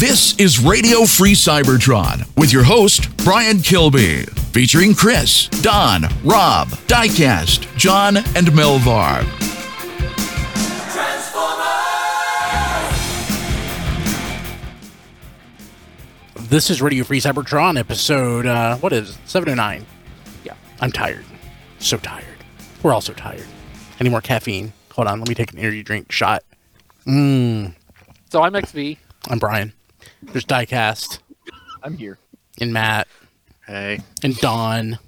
This is Radio Free Cybertron with your host, Brian Kilby, featuring Chris, Don, Rob, Diecast, John, and Melvar. This is Radio Free Cybertron episode, uh, what is it? 709. Yeah. I'm tired. So tired. We're all so tired. Any more caffeine? Hold on, let me take an energy drink shot. Mmm. So I'm XV. I'm Brian. There's Diecast I'm here. and Matt Hey. and Don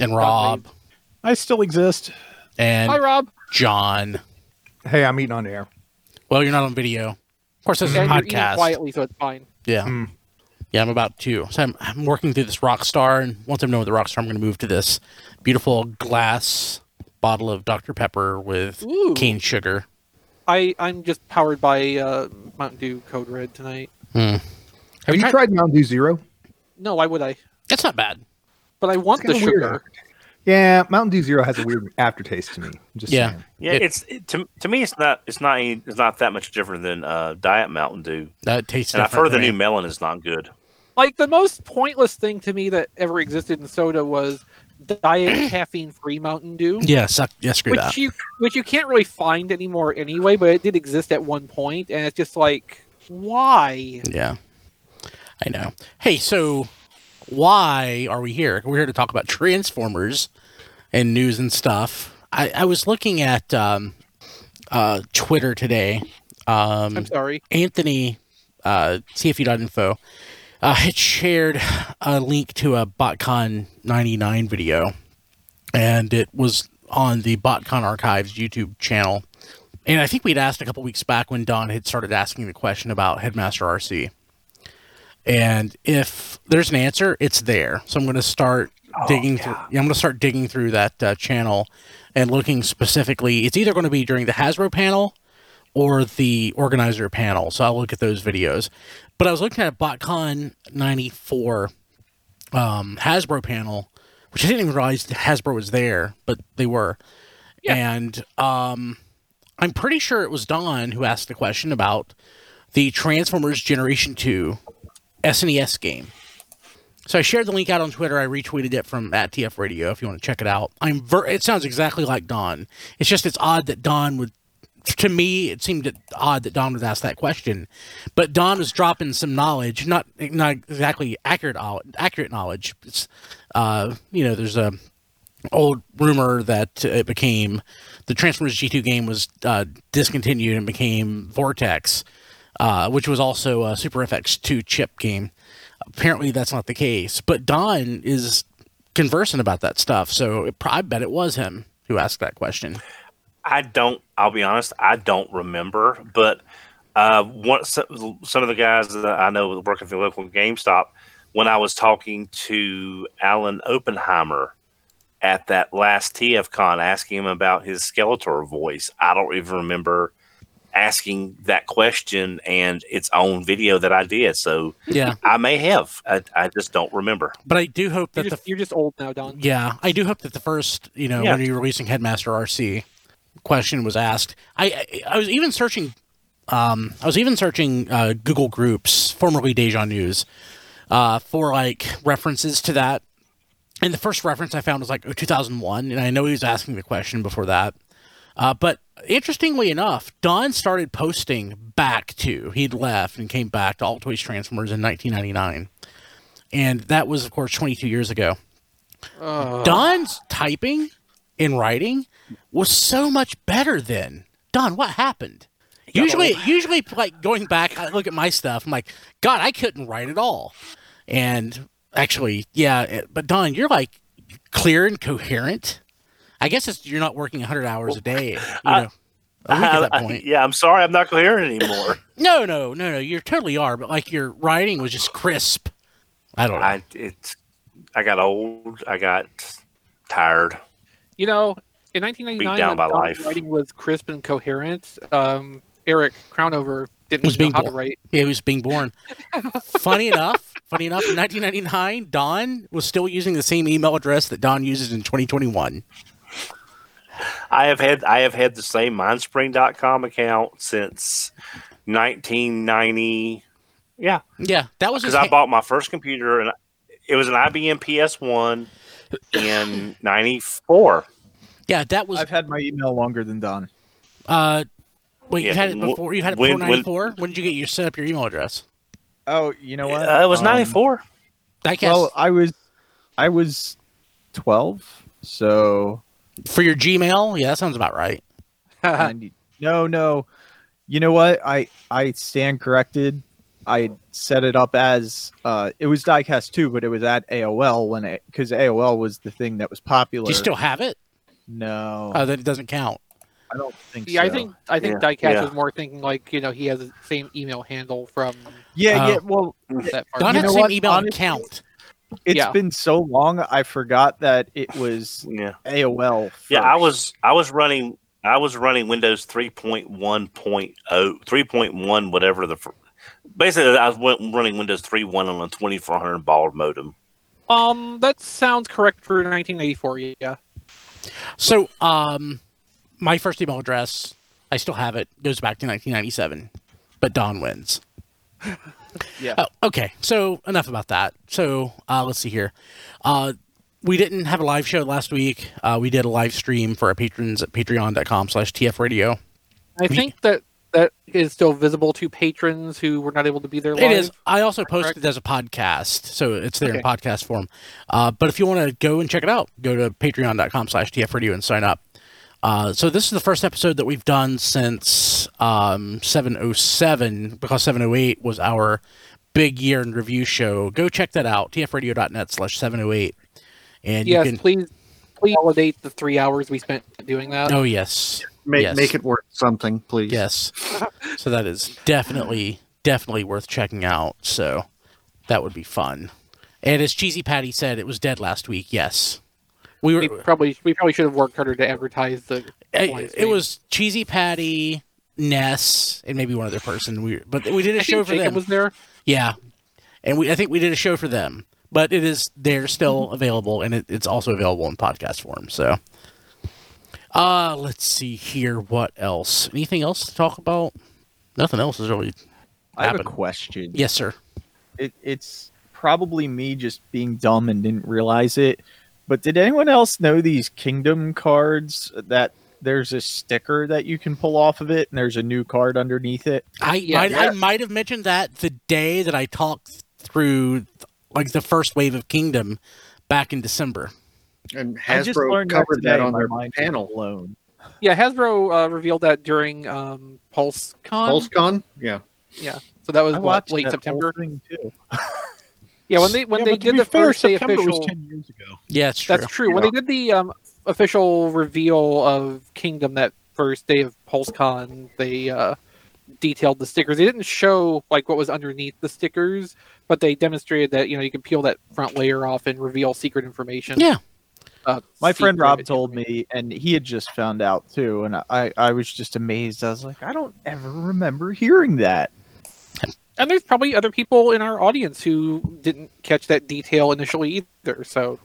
and Rob I still exist. and Hi, Rob. John. Hey, I'm eating on air. Well, you're not on video. Of course, this is a And you're eating podcast. quietly, so it's fine. Yeah. Mm. Yeah, I'm about to. So I'm, I'm working through this Rockstar, and once I'm done with the Rockstar, I'm going to move to this beautiful glass bottle of Dr. Pepper with Ooh. cane sugar. I I'm just powered by uh, Mountain Dew Code Red tonight. Hmm. Have you tried Mountain Dew Zero? No, why would I? It's not bad. But I want It's the kinda weird sugar. Yeah, Mountain Dew Zero has a weird aftertaste to me. Just Yeah. saying. Yeah, It- it's it, to, to me it's not it's not any, it's not that much different than uh, Diet Mountain Dew. That tastes And I've different heard the to new melon is not good. Like the most pointless thing to me that ever existed in soda was diet caffeine-free Mountain Dew. Yeah, suck. Yeah, screw Which that. you which you can't really find anymore anyway, but it did exist at one point, and it's just like, why? Yeah. I know. Hey, so why are we here? We're here to talk about Transformers and news and stuff. I, I was looking at um, uh, Twitter today. Um, I'm sorry. Anthony, uh, TFU.info, uh, had shared a link to a BotCon 99 video, and it was on the BotCon Archives YouTube channel. And I think we'd asked a couple weeks back when Don had started asking the question about Headmaster Arcee. And if there's an answer, it's there. So I'm going to start digging through. Yeah, I'm going to start digging through that uh, channel and looking specifically. It's either going to be during the Hasbro panel or the organizer panel. So I'll look at those videos. But I was looking at BotCon 94 um, Hasbro panel, which I didn't even realize Hasbro was there, but they were. Yeah. And um, I'm pretty sure it was Don who asked the question about the Transformers Generation 2 SNES game. So I shared the link out on Twitter. I retweeted it from at TF Radio if you want to check it out. I'm ver- it sounds exactly like Don. It's just it's odd that Don would to me it seemed odd that Don would ask that question. But Don was dropping some knowledge, not not exactly accurate accurate knowledge. It's uh, you know, there's a old rumor that it became the Transformers G2 game was uh, discontinued and became Vortex, uh, which was also a Super FX2 chip game. Apparently, that's not the case. But Don is conversant about that stuff, so it, I bet it was him who asked that question. I don't. I'll be honest. I don't remember. But uh, one some, of the guys that I know that work at the local GameStop, when I was talking to Alan Oppenheimer at that last TFCon, asking him about his Skeletor voice, I don't even remember asking that question and its own video that I did. So Yeah, I may have. I, I just don't remember. but I do hope You're that the you're just old now, Don. Yeah, I do hope that the first, you know, Yeah. when you're releasing Headmaster Arcee, question was asked. I I, I was even searching, um, I was even searching uh, Google Groups, formerly Deja News, uh, for like references to that. And the first reference I found was like 2001, and I know he was asking the question before that. Uh, but interestingly enough, Don started posting back to he'd left and came back to All Toys Transformers in 1999, and that was of course 22 years ago. Ugh. Don's typing and writing was so much better then. Don, what happened? Usually, usually, like going back, I look at my stuff. I'm like, God, I couldn't write at all. And actually, yeah, but Don, you're like clear and coherent. I guess it's you're not working 100 hours a day. You I- know, a week at that I- I- point. yeah, I'm sorry. I'm not coherent anymore. No, no, no, no. You totally are. But like your writing was just crisp. I don't know. I it's I got old. I got tired. You know, in 1999, down by life. writing was crisp and coherent. Um, Eric Crownover didn't Was even know being how to born. write. Yeah, he was being born. funny enough, funny enough, in 1999, Don was still using the same email address that Don uses in 2021. I have had I have had the same mindspring.com account since 1990 Yeah, Yeah, that was because I ha- bought my first computer and it was an IBM PS1 in '94. yeah, that was. I've had my email longer than Don. Uh, wait, you had it before? You had it when- before when- ninety four? When did you get your set up your email address? Oh, you know what? Uh, it was Um, '94. Diecast Well, I was, I was twelve, so for your Gmail. Yeah, that sounds about right. 90 no, no. You know what? I I stand corrected. I set it up as uh, it was Diecast two, but it was at AOL when it because AOL was the thing that was popular. Do you still have it? no, Oh, then it doesn't count. I don't think. yeah, I think I think Yeah, Diecast yeah. was more thinking like you know he has the same email handle from Yeah, Oh. yeah. Well, that part. You know same what? email Honestly- account. it's Yeah. been so long. I forgot that it was Yeah, AOL. yeah. I was I was running I was running Windows 3.1.0, 3.1 whatever the. fir- Basically, I was went- running Windows 3.1 on a 2400 baud modem. Um, that sounds correct for 1984. Yeah. So, um, my first email address, I still have it. Goes back to 1997, but Don wins. Yeah. Oh, okay. So enough about that. So uh, let's see here. Uh, we didn't have a live show last week. Uh, we did a live stream for our patrons at patreon.com slash tfradio. I think that that is still visible to patrons who were not able to be there live. It is. I also posted correct? it as a podcast, so it's there in podcast form. Uh, but if you want to go and check it out, go to patreon.com slash tfradio and sign up. Uh, so this is the first episode that we've done since um, 707, because 708 was our big year in review show. Go check that out, tfradio.net slash 708. And yes, you can... please, please validate the three hours we spent doing that. Oh, yes. Make Yes. make it worth something, please. Yes. so that is definitely, definitely worth checking out. So that would be fun. And as Cheesy Patty said, it was dead last week. Yes. We We were. probably we probably should have worked harder to advertise the. It, it was Cheesy Patty, Ness, and maybe one other person. We, but we did a I show think for Jacob them. was there. Yeah, and we I think we did a show for them, but it is they're still Mm-hmm. available, and it, it's also available in podcast form. So, uh, let's see here. What else? Anything else to talk about? Nothing else is really. I have a question. Yes, sir. It, it's probably me just being dumb and didn't realize it. But did anyone else know these kingdom cards that there's a sticker that you can pull off of it and there's a new card underneath it? I Yeah. might, I Yeah. might have mentioned that the day that I talked through like the first wave of Kingdom back in December. And I just Hasbro learned covered today, that on their panel. blown. Yeah, Hasbro uh, revealed that during um, PulseCon. PulseCon? Yeah. Yeah, so that was what, late that September. whole thing too. Yeah, when they when Yeah, they did the fair, first day September official. was ten years ago. Yeah, it's true. That's true. When they did the um, official reveal of Kingdom that first day of PulseCon, they uh, detailed the stickers. They didn't show like what was underneath the stickers, but they demonstrated that you know you could peel that front layer off and reveal secret information. Yeah. My Uh, friend Rob told me, and he had just found out too, and I, I was just amazed. I was like, I don't ever remember hearing that. and there's probably other people in our audience who didn't catch that detail initially either. So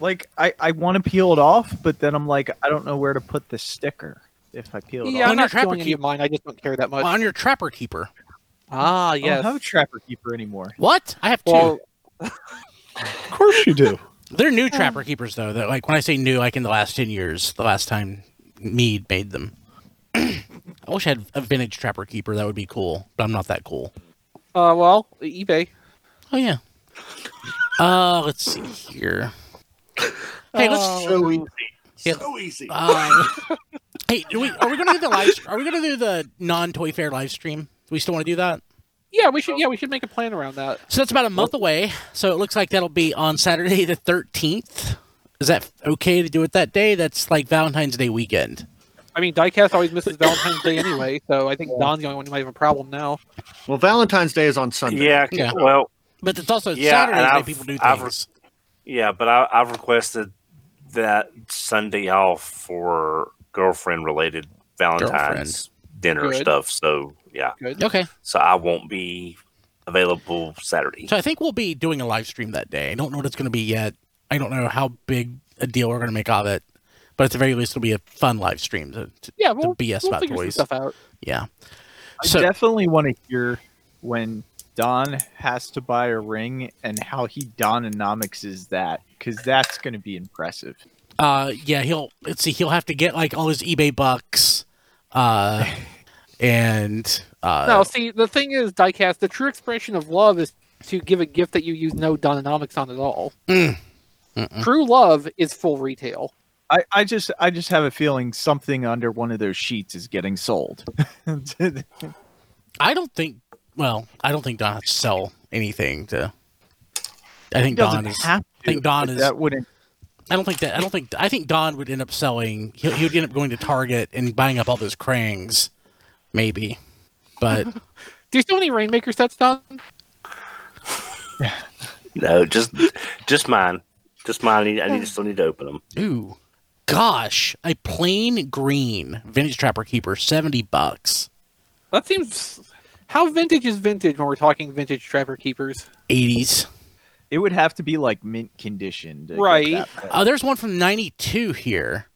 Like, I, I want to peel it off, but then I'm like, I don't know where to put the sticker if I peel it yeah, off. I'm On your not Trapper feeling any Keep- of mine. I just don't care that much. on your Trapper Keeper. ah, I yes. don't have a Trapper Keeper anymore. What? I have two. well, Of course you do. They're new Trapper Keepers though. That like when I say new, like in the last ten years, the last time Mead made them. I wish I had a vintage Trapper Keeper. That would be cool, but I'm not that cool. Uh, well, eBay. Oh yeah. Uh, let's see here. Hey, let's. So easy. Yeah. So easy. Uh, hey, do we, are we going to do the live? Are we going to do the non Toy Fair live stream? Do we still want to do that? Yeah, we should. Yeah, we should make a plan around that. So that's about a month away. So it looks like that'll be on Saturday the 13th. Is that okay to do it that day? That's like Valentine's Day weekend. I mean, Diecast always misses Valentine's Day anyway, so I think Don's the only one who might have a problem now. Well, Valentine's Day is on Sunday. Yeah, Yeah. well, But it's also Yeah, Saturday and that people do I've things. yeah, but I, I've requested that Sunday off for girlfriend related Valentine's dinner Good. stuff. So yeah, Good. Okay. so I won't be available Saturday. So I think we'll be doing a live stream that day. I don't know what it's going to be yet. I don't know how big a deal we're going to make of it. But at the very least, it'll be a fun live stream to, to, Yeah, to we'll, BS we'll about figure some toys. stuff out. Yeah. I So definitely want to hear when Don has to buy a ring and how he Dononomics is that because that's going to be impressive. Uh, yeah, he'll let's see, he'll have to get like all his eBay bucks, uh, and uh, no, see, the thing is, diecast. The true expression of love is to give a gift that you use no Dononomics on at all. Mm. True love is full retail. I, I just I just have a feeling something under one of those sheets is getting sold. I don't think. Well, I don't think Don has to sell anything to. I think doesn't Don is. have I think Don is. that wouldn't I don't think that. I don't think. I think Don would end up selling. He, he would end up going to Target and buying up all those Krangs, maybe. But Do you still have any Rainmaker sets, Don? No, just just mine. Just mine. I need, I need still need to open them. ooh, gosh, a plain green vintage trapper keeper, seventy bucks, That seems. How vintage is vintage when we're talking vintage Trapper Keepers? eighties. it would have to be like mint condition. Right. that. Uh, there's one from '92 here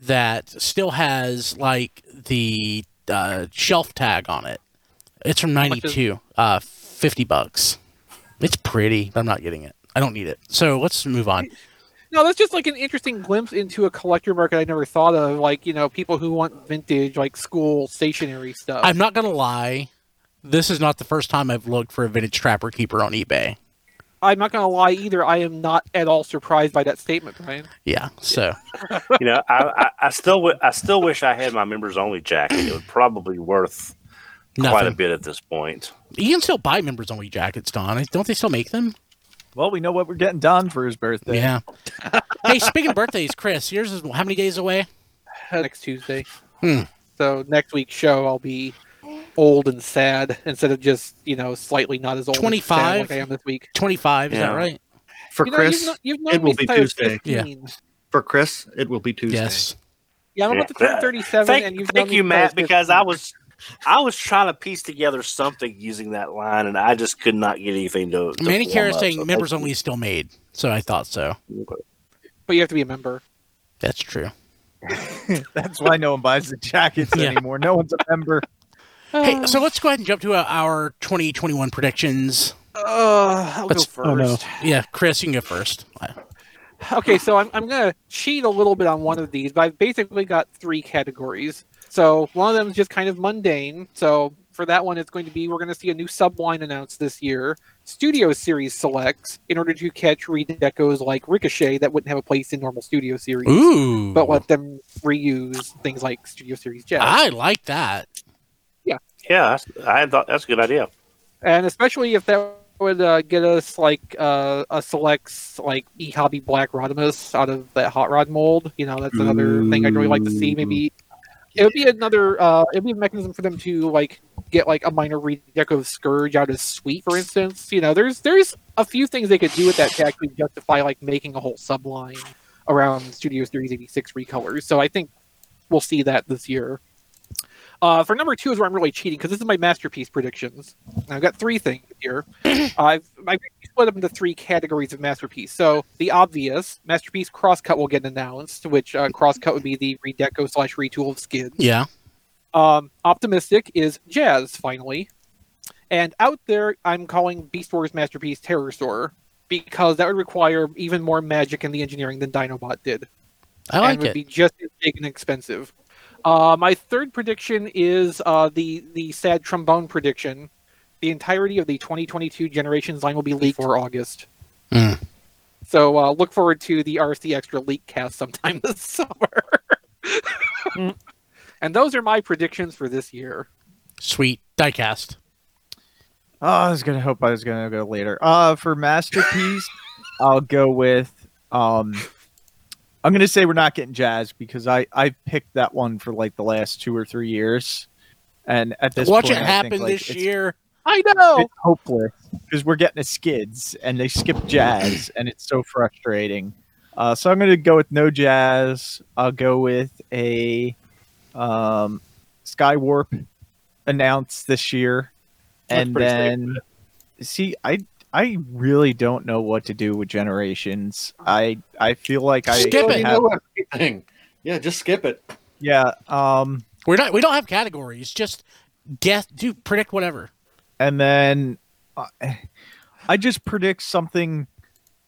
that still has like the uh, shelf tag on it. It's from much is- '92. Uh, fifty bucks. It's pretty, but I'm not getting it. I don't need it. So let's move on. No, that's just like an interesting glimpse into a collector market I never thought of. Like, you know, people who want vintage, like school stationery stuff. I'm not gonna lie. This is not the first time I've looked for a vintage trapper keeper on eBay. I'm not going to lie either. I am not at all surprised by that statement, Brian. Yeah. So You know, I, I, I still wi- I still wish I had my members only jacket. It would probably worth quite a bit at this point. You can still buy members only jackets, Don. Don't they still make them? Well, we know what we're getting Don for his birthday. Yeah. hey, speaking of birthdays, Chris, yours is how many days away? Next Tuesday. Hmm. So next week's show, I'll be old and sad instead of just, you know, slightly not as old and 25? like I am this week. 25. Is that right? For you know, Chris, you've, kno- you've known it will be since I was Tuesday. 15. for Chris, it will be Tuesday. Yes. Yeah, I'm about to turn 37, Thank, and you've thank you, Matt, because I was I was trying to piece together something using that line, and I just could not get anything to. to Manny form is saying so members only is still made, so I thought so. But you have to be a member. That's true. That's why no one buys the jackets Yeah. anymore. No one's a member. Hey, so let's go ahead and jump to our 2021 predictions. Uh, I'll Let's- go oh, no. first. Yeah, Chris, you can go first. Okay, so I'm, I'm going to cheat a little bit on one of these, but I've basically got three categories. So one of them is just kind of mundane. So for that one, it's going to be we're going to see a new subline announced this year. Studio Series selects in order to catch redecos like Ricochet that wouldn't have a place in normal Studio Series, Ooh. but let them reuse things like Studio Series Jazz. I like that. Yeah, that's, I thought that's a good idea. and especially if that would uh, get us like uh, a selects like e hobby black rodimus out of that hot rod mold you know that's another thing i'd really like to see maybe it would be another uh it would be a mechanism for them to like get like a minor redeco of scourge out of sweep for instance. You know there's there's a few things they could do with that to actually justify like making a whole subline around studio series 86 recolors. So i think we'll see that this year uh, for number two is where I'm really cheating because this is my masterpiece predictions. I've got three things here. I've I split them into three categories of masterpiece. So the obvious masterpiece crosscut will get announced, which uh, crosscut would be the redeco slash retool of skids. Yeah. Um, optimistic is jazz finally, and out there I'm calling Beast Wars masterpiece Terrorsaur because that would require even more magic in the engineering than Dinobot did I like and it. would be just as big and expensive. Uh, my third prediction is uh, the the sad trombone prediction. The entirety of the 2022 Generations line will be leaked for August. Mm. So uh, look forward to the RC Extra leak cast sometime this summer. and those are my predictions for this year. Sweet. Diecast. Oh, I was gonna hope I was gonna go later. Uh for masterpiece, I'll go with um I'm gonna say we're not getting jazz because I I picked that one for like the last two or three years, and at this point, Watch point, it I happen think, like, this it's- year. I know. It's hopeless because we're getting a skids and they skip jazz and it's so frustrating. Uh, so I'm gonna go with no jazz. I'll go with a um, Skywarp announced this year, That's and pretty safe. then see I I really don't know what to do with generations. I I feel like I Skip it. have- Yeah, just skip it. yeah. Um, We're not. We don't have categories. Just guess. Do predict whatever. and then I just predict something,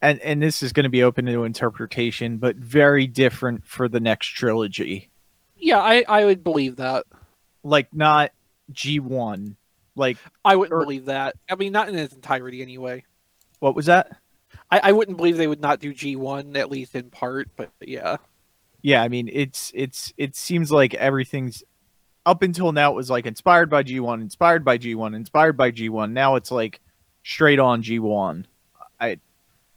and and this is going to be open to interpretation, but very different for the next trilogy. Yeah, I, I would believe that. Like not G one. Like I wouldn't Or- believe that. I mean, not in its entirety anyway. what was that? I, I wouldn't believe they would not do G1 at least in part, but yeah. Yeah, I mean it's it's it seems like everything's up until now it was like inspired by G one, inspired by G one, inspired by G one. Now it's like straight on G one. I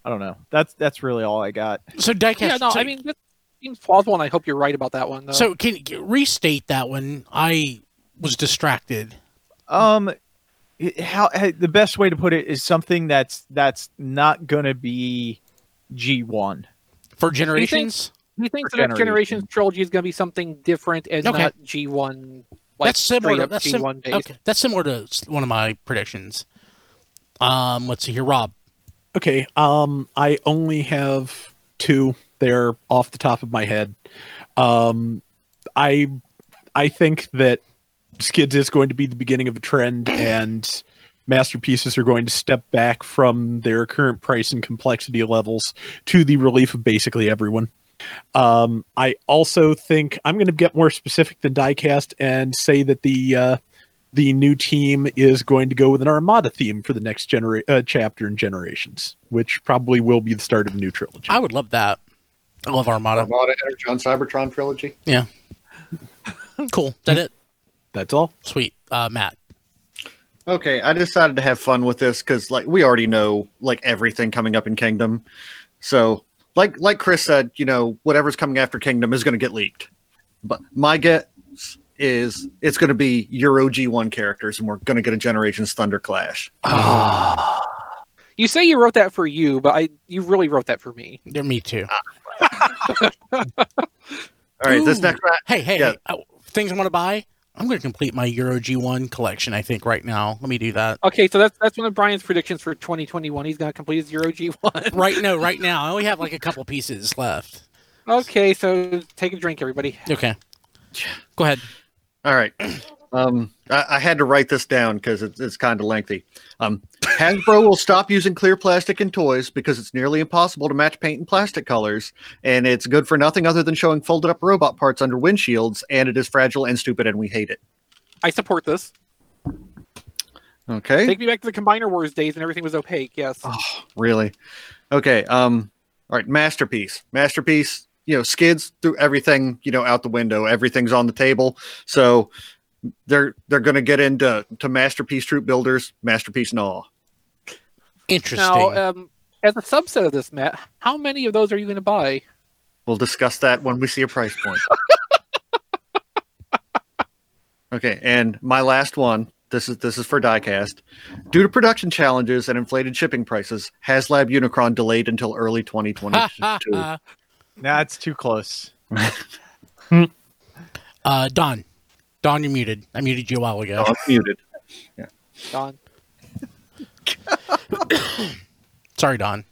I don't know. That's that's really all I got. So diecast. yeah, no, so, I mean, that seems plausible, and I hope you're right about that one. Though. so can you restate that one? I was distracted. Um, it- how eh, the best way to put it is something that's that's not gonna be G one. For generations, do you think for the next generation. generation's trilogy is going to be something different and Okay. not G1? Like that's similar. To, that's, sim- G1 okay, that's similar to one of my predictions. Um, let's see here, Rob. Okay. Um, I only have two there off the top of my head. Um, I I think that Skids is going to be the beginning of a trend, and masterpieces are going to step back from their current price and complexity levels to the relief of basically everyone. Um, I also think I'm going to get more specific than diecast and say that the uh, the new team is going to go with an Armada theme for the next genera- uh, chapter in Generations, which probably will be the start of a new trilogy. I would love that. I love Armada. Armada Energon Cybertron trilogy. Yeah. cool. Is that it? That's all. Sweet. Uh, Matt. Okay, I decided to have fun with this because like we already know like everything coming up in Kingdom. So like like Chris said, you know, whatever's coming after Kingdom is gonna get leaked. But my guess is it's gonna be Euro G1 characters and we're gonna get a Generations Thunderclash. Ah. You say you wrote that for you, but I you really wrote that for me. Yeah, me too. Ah. All right, this next round Hey, hey, Yeah. hey. Oh, things I want to buy. I'm going to complete my Euro G1 collection. I think right now. Let me do that. Okay, so that's that's one of Brian's predictions for 2021. He's going to complete his Euro G1. right now, right now. I only have like a couple pieces left. okay, so take a drink, everybody. Okay. Go ahead. All right. Um, I, I had to write this down because it's, it's kind of lengthy. Um, Hasbro will stop using clear plastic in toys because it's nearly impossible to match paint and plastic colors, and it's good for nothing other than showing folded up robot parts under windshields, and it is fragile and stupid, and we hate it. I support this. Okay. Take me back to the Combiner Wars days and everything was opaque. Yes. Oh, really? Okay. Um. All right. Masterpiece. Masterpiece. You know, skids threw everything. You know, out the window. Everything's on the table. So they're they're going to get into to masterpiece troop builders. Masterpiece and all. Interesting. Now, um, as a subset of this, Matt, how many of those are you going to buy? We'll discuss that when we see a price point. okay, and my last one. This is this is for diecast. Due to production challenges and inflated shipping prices, HasLab Unicron delayed until early 2022. Nah, it's too close. uh, Don. Don, you're muted. I muted you a while ago. Oh, I'm muted. Don. Sorry, Don.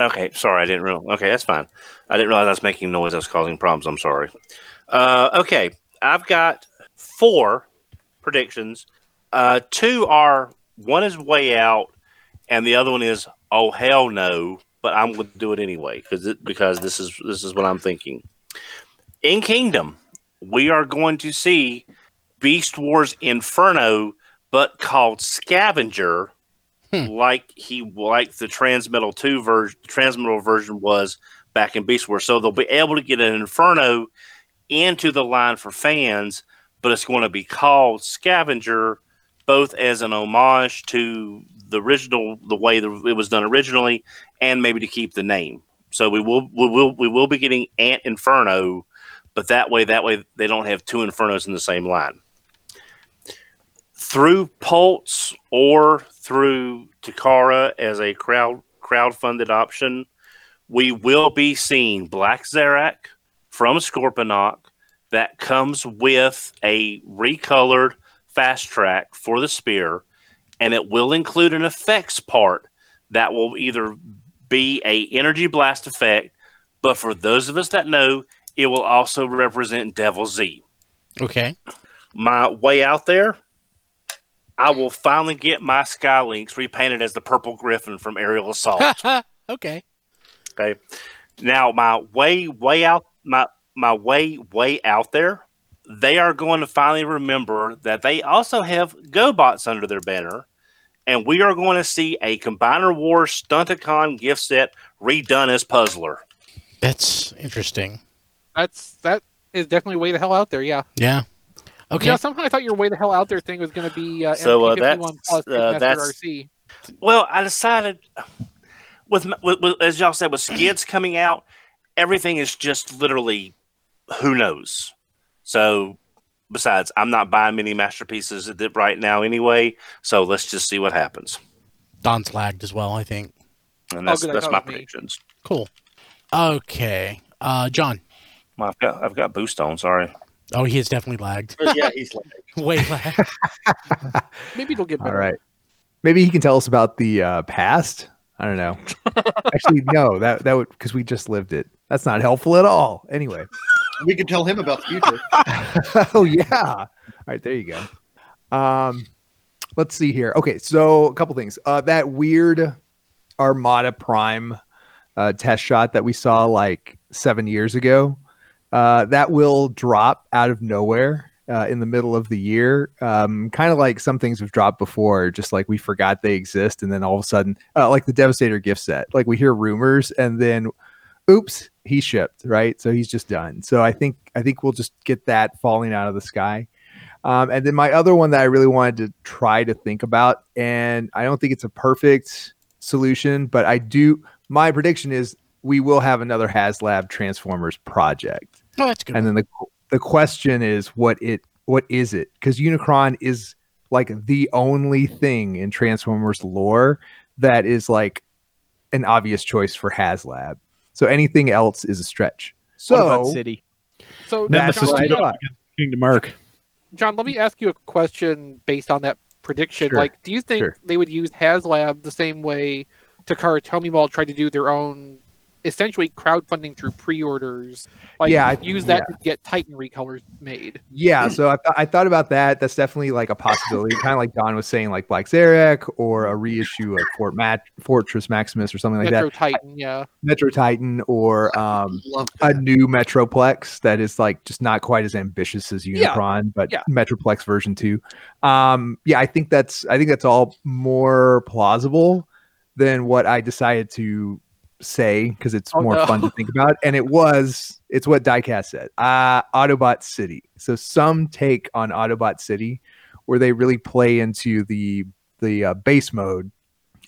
Okay, sorry, I didn't realize. Okay, that's fine. I didn't realize I was making noise. I was causing problems. I'm sorry. Uh, okay, I've got four predictions. Uh, two are one is way out, and the other one is oh hell no. But I'm going to do it anyway because it, because this is this is what I'm thinking. In Kingdom, we are going to see Beast Wars Inferno, but called Scavenger hmm. like he like the Transmetal Two version, Transmetal version was back in Beast Wars. So they'll be able to get an Inferno into the line for fans, but it's going to be called Scavenger, both as an homage to the original, the way the, it was done originally, and maybe to keep the name. So we will we will we will be getting Ant Inferno, but that way that way they don't have two Infernos in the same line through Pulse or through Takara as a crowd crowd-funded option, we will be seeing Black Zarak from Scorponok that comes with a recolored fast track for the spear, and it will include an effects part that will either be a energy blast effect, but for those of us that know, it will also represent Devil Z Okay. my way out there I will finally get my Skylynx repainted as the purple griffin from Aerial Assault. okay. Okay. Now my way way out my my way way out there, they are going to finally remember that they also have GoBots under their banner, and we are going to see a Combiner Wars Stunticon gift set redone as Puzzler. That's interesting. That's that is definitely way the hell out there. Yeah. Yeah. Okay. Yeah. Somehow I thought your way the hell out there thing was going to be uh, So, uh, MP51 that's- plus uh, Master that's- Arcee. Well, I decided with, with, with as y'all said with skids coming out, everything is just literally who knows. So besides, I'm not buying many masterpieces right now anyway. So let's just see what happens. Don's lagged as well, I think. And that's good, that's my it me. predictions. Cool. Okay. Uh John. Well, I've got I've got boost on. Sorry. Oh, he is definitely lagged. yeah, he's lagged. Way lagged. Maybe it'll get better. right. Maybe he can tell us about the uh, past. I don't know. Actually, no. That that would because we just lived it. That's not helpful at all. Anyway. we could tell him about the future. oh yeah. All right, there you go. Um, let's see here. Okay, so a couple things. Uh, that weird Armada Prime uh, test shot that we saw like seven years ago. Uh, that will drop out of nowhere uh, in the middle of the year. Um, kind of like some things have dropped before, just like we forgot they exist, and then all of a sudden, uh, like the Devastator gift set, like we hear rumors, and then, oops, he shipped, right? So he's just done. So I think I think we'll just get that falling out of the sky. Um, and then my other one that I really wanted to try to think about, and I don't think it's a perfect solution, but I do. My prediction is we will have another HasLab Transformers project. Oh, that's good. And then the the question is what it what is it? Because Unicron is like the only thing in Transformers lore that is like an obvious choice for HasLab. So anything else is a stretch. What about So City? So Nemesis John, to John, Dot. Kingdom Arc. John, let me ask you a question based on that prediction. Sure, Like, do you think sure. they would use HasLab the same way Takara Tomy Mall tried to do their own, essentially crowdfunding through pre-orders? Like, Yeah, I- use that to get Titan recolors made. Yeah, so I, th- I thought about that. That's definitely like a possibility, kind of like Don was saying, like Black Zarak or a reissue of Fort Mat- Fortress Maximus or something like Metro that. Metro Titan, yeah. Metro Titan or um, a new Metroplex that is like just not quite as ambitious as Yeah, Unicron, but yeah. Metroplex version two. Um, yeah, I think that's I think that's all more plausible than what I decided to say because it's Oh, more no. fun to think about. And it was it's what Diecast said. Uh Autobot City. So some take on Autobot City where they really play into the the uh, base mode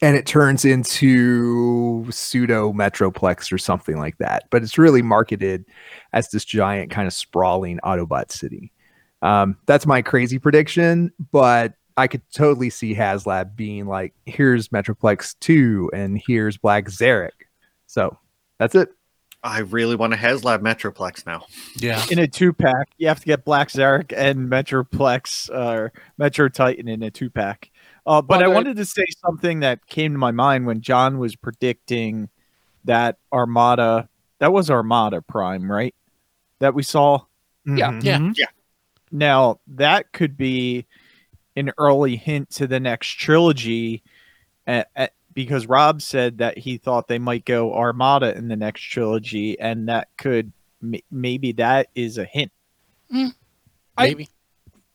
and it turns into pseudo metroplex or something like that but it's really marketed as this giant kind of sprawling autobot city um, that's my crazy prediction but i could totally see haslab being like here's metroplex 2 and here's black zarak so that's it I really want a HasLab Metroplex now. yeah. In a two pack, you have to get Black Zarak and Metroplex or Metro Titan in a two pack. Uh, but Well, I the- wanted to say something that came to my mind when John was predicting that Armada. That was Armada Prime, right? That we saw. Yeah, Mhm. yeah. Now that could be an early hint to the next trilogy, uh, uh, because Rob said that he thought they might go Armada in the next trilogy, and that could maybe that is a hint. Hmm. I- Maybe.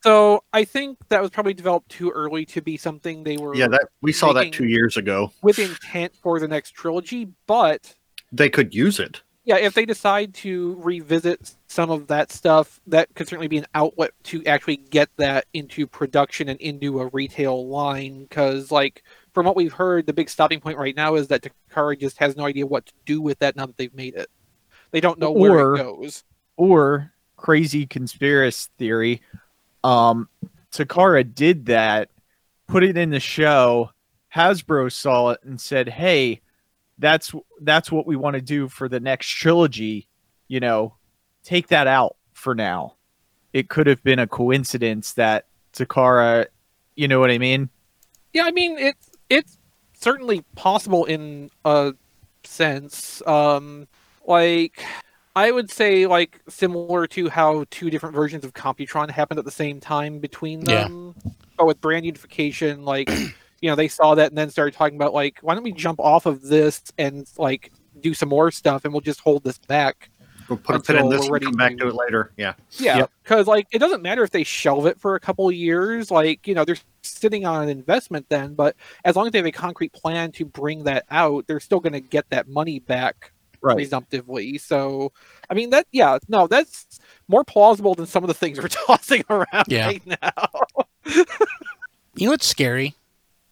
So I think that was probably developed too early to be something they were Yeah, that we saw that two years ago. with intent for the next trilogy. But They could use it. yeah, if they decide to revisit some of that stuff, that could certainly be an outlet to actually get that into production and into a retail line. Because, like, from what we've heard, the big stopping point right now is that Takara just has no idea what to do with that now that they've made it. They don't know where Or- it goes. Or crazy conspiracy theory, um, Takara did that, put it in the show. Hasbro saw it and said, "Hey, that's that's what we want to do for the next trilogy. You know, take that out for now." It could have been a coincidence that Takara, you know what I mean? Yeah, I mean it's it's certainly possible in a sense. Um, like I would say like similar to how two different versions of Computron happened at the same time between Yeah. them. But with brand unification, like you know, they saw that and then started talking about like, why don't we jump off of this and like do some more stuff and we'll just hold this back. We'll put a pin in this we're and come back to- to it later. Yeah. Yeah, Yep. because like it doesn't matter if they shelve it for a couple of years. Like you know, they're sitting on an investment then, but as long as they have a concrete plan to bring that out, they're still going to get that money back Right. presumptively. So, I mean that yeah, no, that's more plausible than some of the things we're tossing around Yeah. right now. You know what's scary?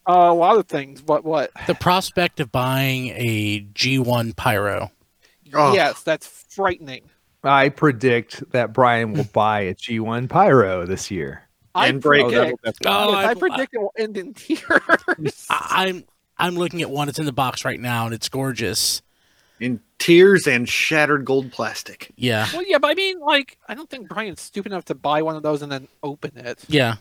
Uh, a lot of things, but what? The prospect of buying a G1 Pyro. Oh. Yes, that's frightening. I predict that Brian will buy a G1 Pyro this year. I and break it. that'll predict, definitely- Oh, I, I- predict it will end in tears. I, I'm I'm looking at one that's in the box right now, and it's gorgeous. in tears and shattered gold plastic. Yeah, well, yeah, but I mean, like, I don't think Brian's stupid enough to buy one of those and then open it. yeah.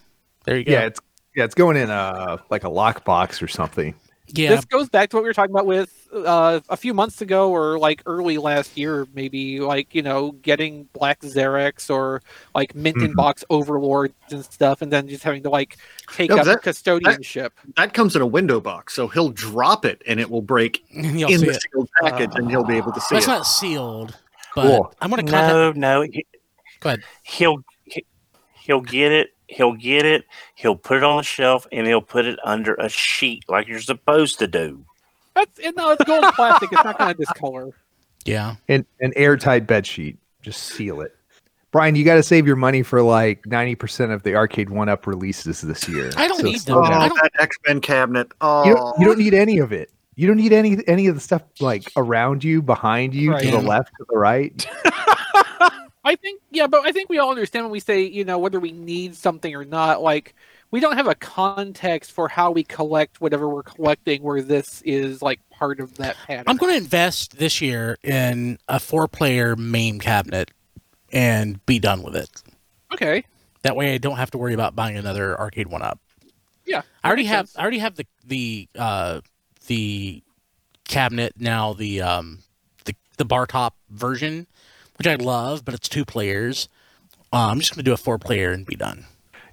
There you go. Yeah, it's yeah, it's going in a like a lockbox or something. Yeah. This goes back to what we were talking about with uh, a few months ago, or like early last year, maybe like you know getting Black Zarak or like mint in Mhm. box Overlords and stuff, and then just having to like take No, up that- custodianship. That comes in a window box, so he'll drop it and it will break in see the it. sealed package, and he'll be able to see That's it. not sealed, but Cool. I'm gonna contact. No, no. He, Go ahead. he'll he- he'll get it. He'll get it. He'll put it on the shelf and he'll put it under a sheet like you're supposed to do. That's it, no, it's gold plastic. It's not going to discolor. Yeah. And an airtight bed sheet. Just seal it. Brian, you got to save your money for like 90% of the Arcade One Up releases this year. I don't So need slow them. down. I Oh, don't- that X Men cabinet. Oh, You don't, you don't need any of it. You don't need any any of the stuff like around you, behind you, to the left, to the right. I think, yeah, but I think we all understand when we say, you know, whether we need something or not. Like, we don't have a context for how we collect whatever we're collecting, where this is like part of that pattern. I'm going to invest this year in a four-player MAME cabinet and be done with it. okay. That way, I don't have to worry about buying another arcade one up. Yeah, I already have. sense. I already have the the uh, the cabinet now. The um the the bar top version, which I love, but it's two players. Uh, I'm just going to do a four-player and be done.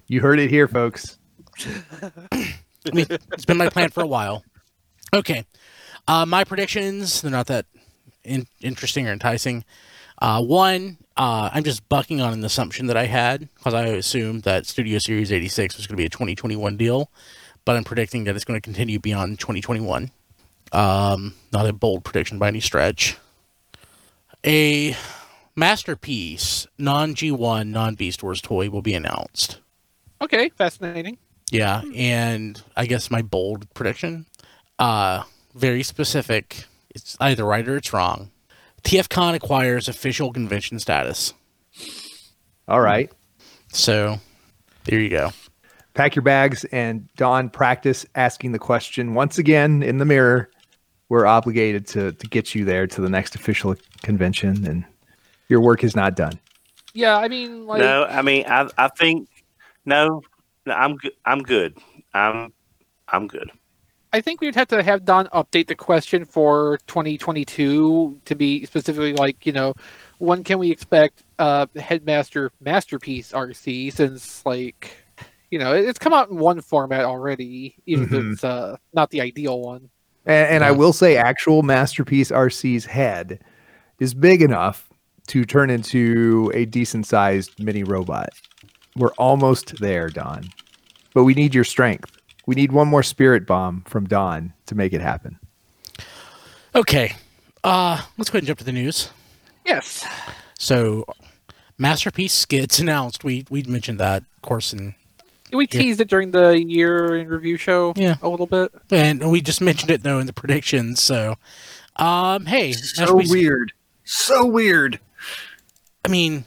You heard it here, folks. I mean, it's been my plan for a while. Okay. Uh, my predictions, they're not that in- interesting or enticing. Uh, one, uh, I'm just bucking on an assumption that I had because I assumed that Studio Series 86 was going to be a 2021 deal, but I'm predicting that it's going to continue beyond 2021. Um, not a bold prediction by any stretch. A masterpiece, non G1, non Beast Wars toy will be announced. Okay, fascinating. Yeah, and I guess my bold prediction, uh, very specific. It's either right or it's wrong. TFCon acquires official convention status. All right. So there you go. Pack your bags and Don practice asking the question once again in the mirror. We're obligated to to get you there to the next official convention and your work is not done. Yeah, I mean, like, no, I mean, I I think no, no I'm good. I'm good. I'm I'm good. I think we'd have to have Don update the question for 2022 to be specifically like, you know, when can we expect uh, Headmaster Masterpiece Arcee? Since like, you know, it's come out in one format already, even Mhm. if it's uh, not the ideal one. And, and I will say, actual masterpiece Arcee's head is big enough to turn into a decent sized mini robot. We're almost there, Don. But we need your strength. We need one more spirit bomb from Don to make it happen. Okay, uh, let's go ahead and jump to the news. Yes. So, Masterpiece Skids announced. We we mentioned that, of course, and We teased it during the year in review show Yeah. a little bit. and we just mentioned it though in the predictions. So, um, hey, so Masterpiece- weird, so weird. I mean,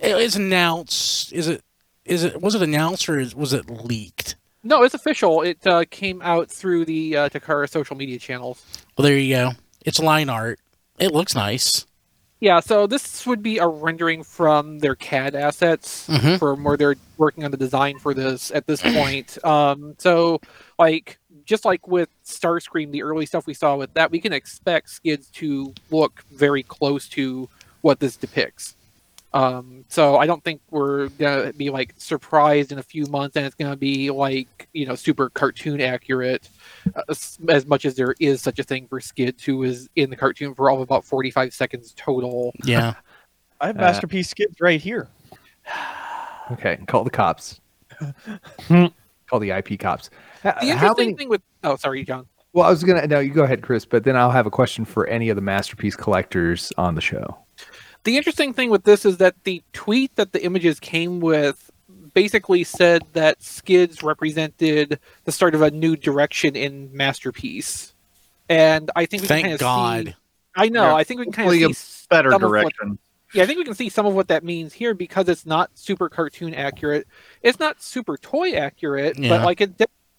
it is announced. Is it? Is it? Was it announced or is, was it leaked? No, it's official. It uh, came out through the uh, Takara social media channels. Well, there you go. It's line art. It looks nice. Yeah, so this would be a rendering from their CAD assets Mhm. from where they're working on the design for this at this point. Um, so, like, just like with Starscream, the early stuff we saw with that, we can expect skids to look very close to what this depicts. Um, so I don't think we're gonna be like surprised in a few months, and it's gonna be like you know super cartoon accurate, uh, as- as much as there is such a thing for Skids, who is in the cartoon for all of about forty five seconds total. Yeah. I have Uh, masterpiece skids right here. Okay, call the cops. call the IP cops. The How interesting many? thing with oh sorry John. Well, I was gonna. No, you go ahead, Chris. But then I'll have a question for any of the masterpiece collectors on the show. The interesting thing with this is that the tweet that the images came with basically said that skids represented the start of a new direction in masterpiece, and I think we Thank can kind of God. See, I know. Yeah, I think we can kind of hopefully see Better some of what- direction. yeah, I think we can see some of what that means here because it's not super cartoon accurate. It's not super toy accurate, Yeah. but like it's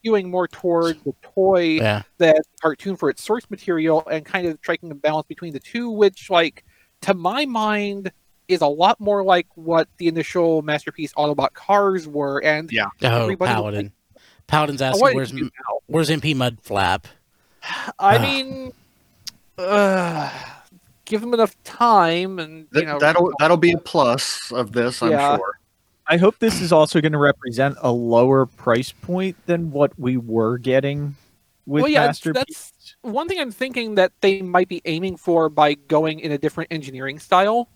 skewing more toward the toy Yeah. that cartoon for its source material and kind of striking a balance between the two, which, like, to my mind, is a lot more like what the initial masterpiece Autobot cars were. And Yeah. Oh, Everybody would Paladin. Paladin's Oh, asking what where's did you do now? where's MP Mud Flap? I Ah. mean, uh, give them enough time, and you Th- know that'll that'll be a plus of this, I'm Yeah. sure. I hope this is also going to represent a lower price point than what we were getting with well, yeah, masterpiece. that's one thing I'm thinking that they might be aiming for by going in a different engineering style.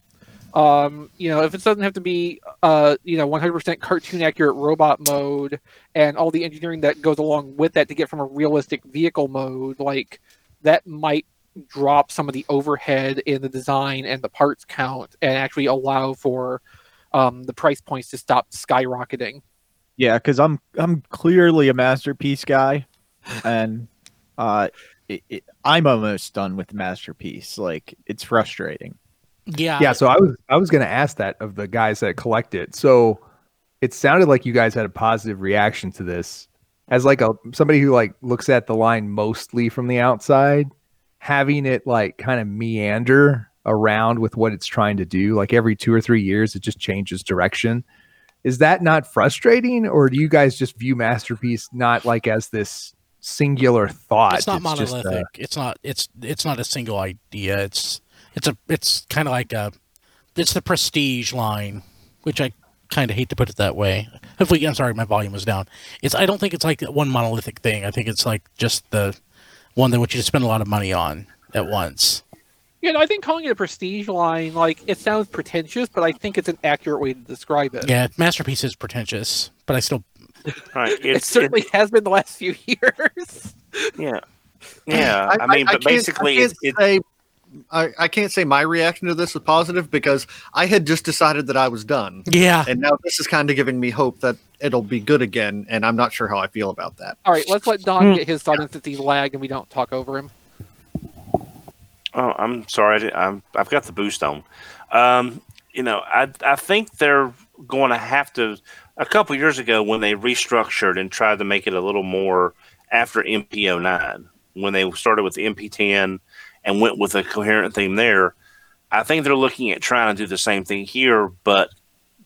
Um, you know, if it doesn't have to be, uh, you know, 100% cartoon accurate robot mode and all the engineering that goes along with that to get from a realistic vehicle mode, like that might drop some of the overhead in the design and the parts count and actually allow for um, the price points to stop skyrocketing. Yeah, because I'm I'm clearly a masterpiece guy, and uh, it, it, I'm almost done with masterpiece. Like it's frustrating. Yeah. yeah, so I was I was gonna ask that of the guys that collect it. So it sounded like you guys had a positive reaction to this. As like a somebody who like looks at the line mostly from the outside, having it like kind of meander around with what it's trying to do, like every two or three years it just changes direction. Is that not frustrating, or do you guys just view masterpiece not like as this singular thought? it's not just a- monolithic. it's not it's it's not a single idea. It's it's a it's kind of like a it's the prestige line, which I kind of hate to put it that way. Hopefully, I'm sorry, my volume was down. It's I don't think it's like one monolithic thing. I think it's like just the one that want you spend a lot of money on at once. Yeah, know, I think calling it a prestige line, like it sounds pretentious, but I think it's an accurate way to describe it. Yeah, masterpiece is pretentious, but I still Right. it It's, certainly has been the last few years. yeah. Yeah. I, mean, but can't- basically, I it's, can't it's say, I, I can't say my reaction to this was positive because I had just decided that I was done, yeah. and now this is kind of giving me hope that it'll be good again, and I'm not sure how I feel about that. All right, let's let Don get his thought in since he's lagged and we don't talk over him. Oh, I'm sorry. I I'm, I've got the boost on. Um, you know, I I think they're going to have to. A couple years ago, when they restructured and tried to make it a little more after MP09, when they started with MP10 and went with a coherent theme there, I think they're looking at trying to do the same thing here, but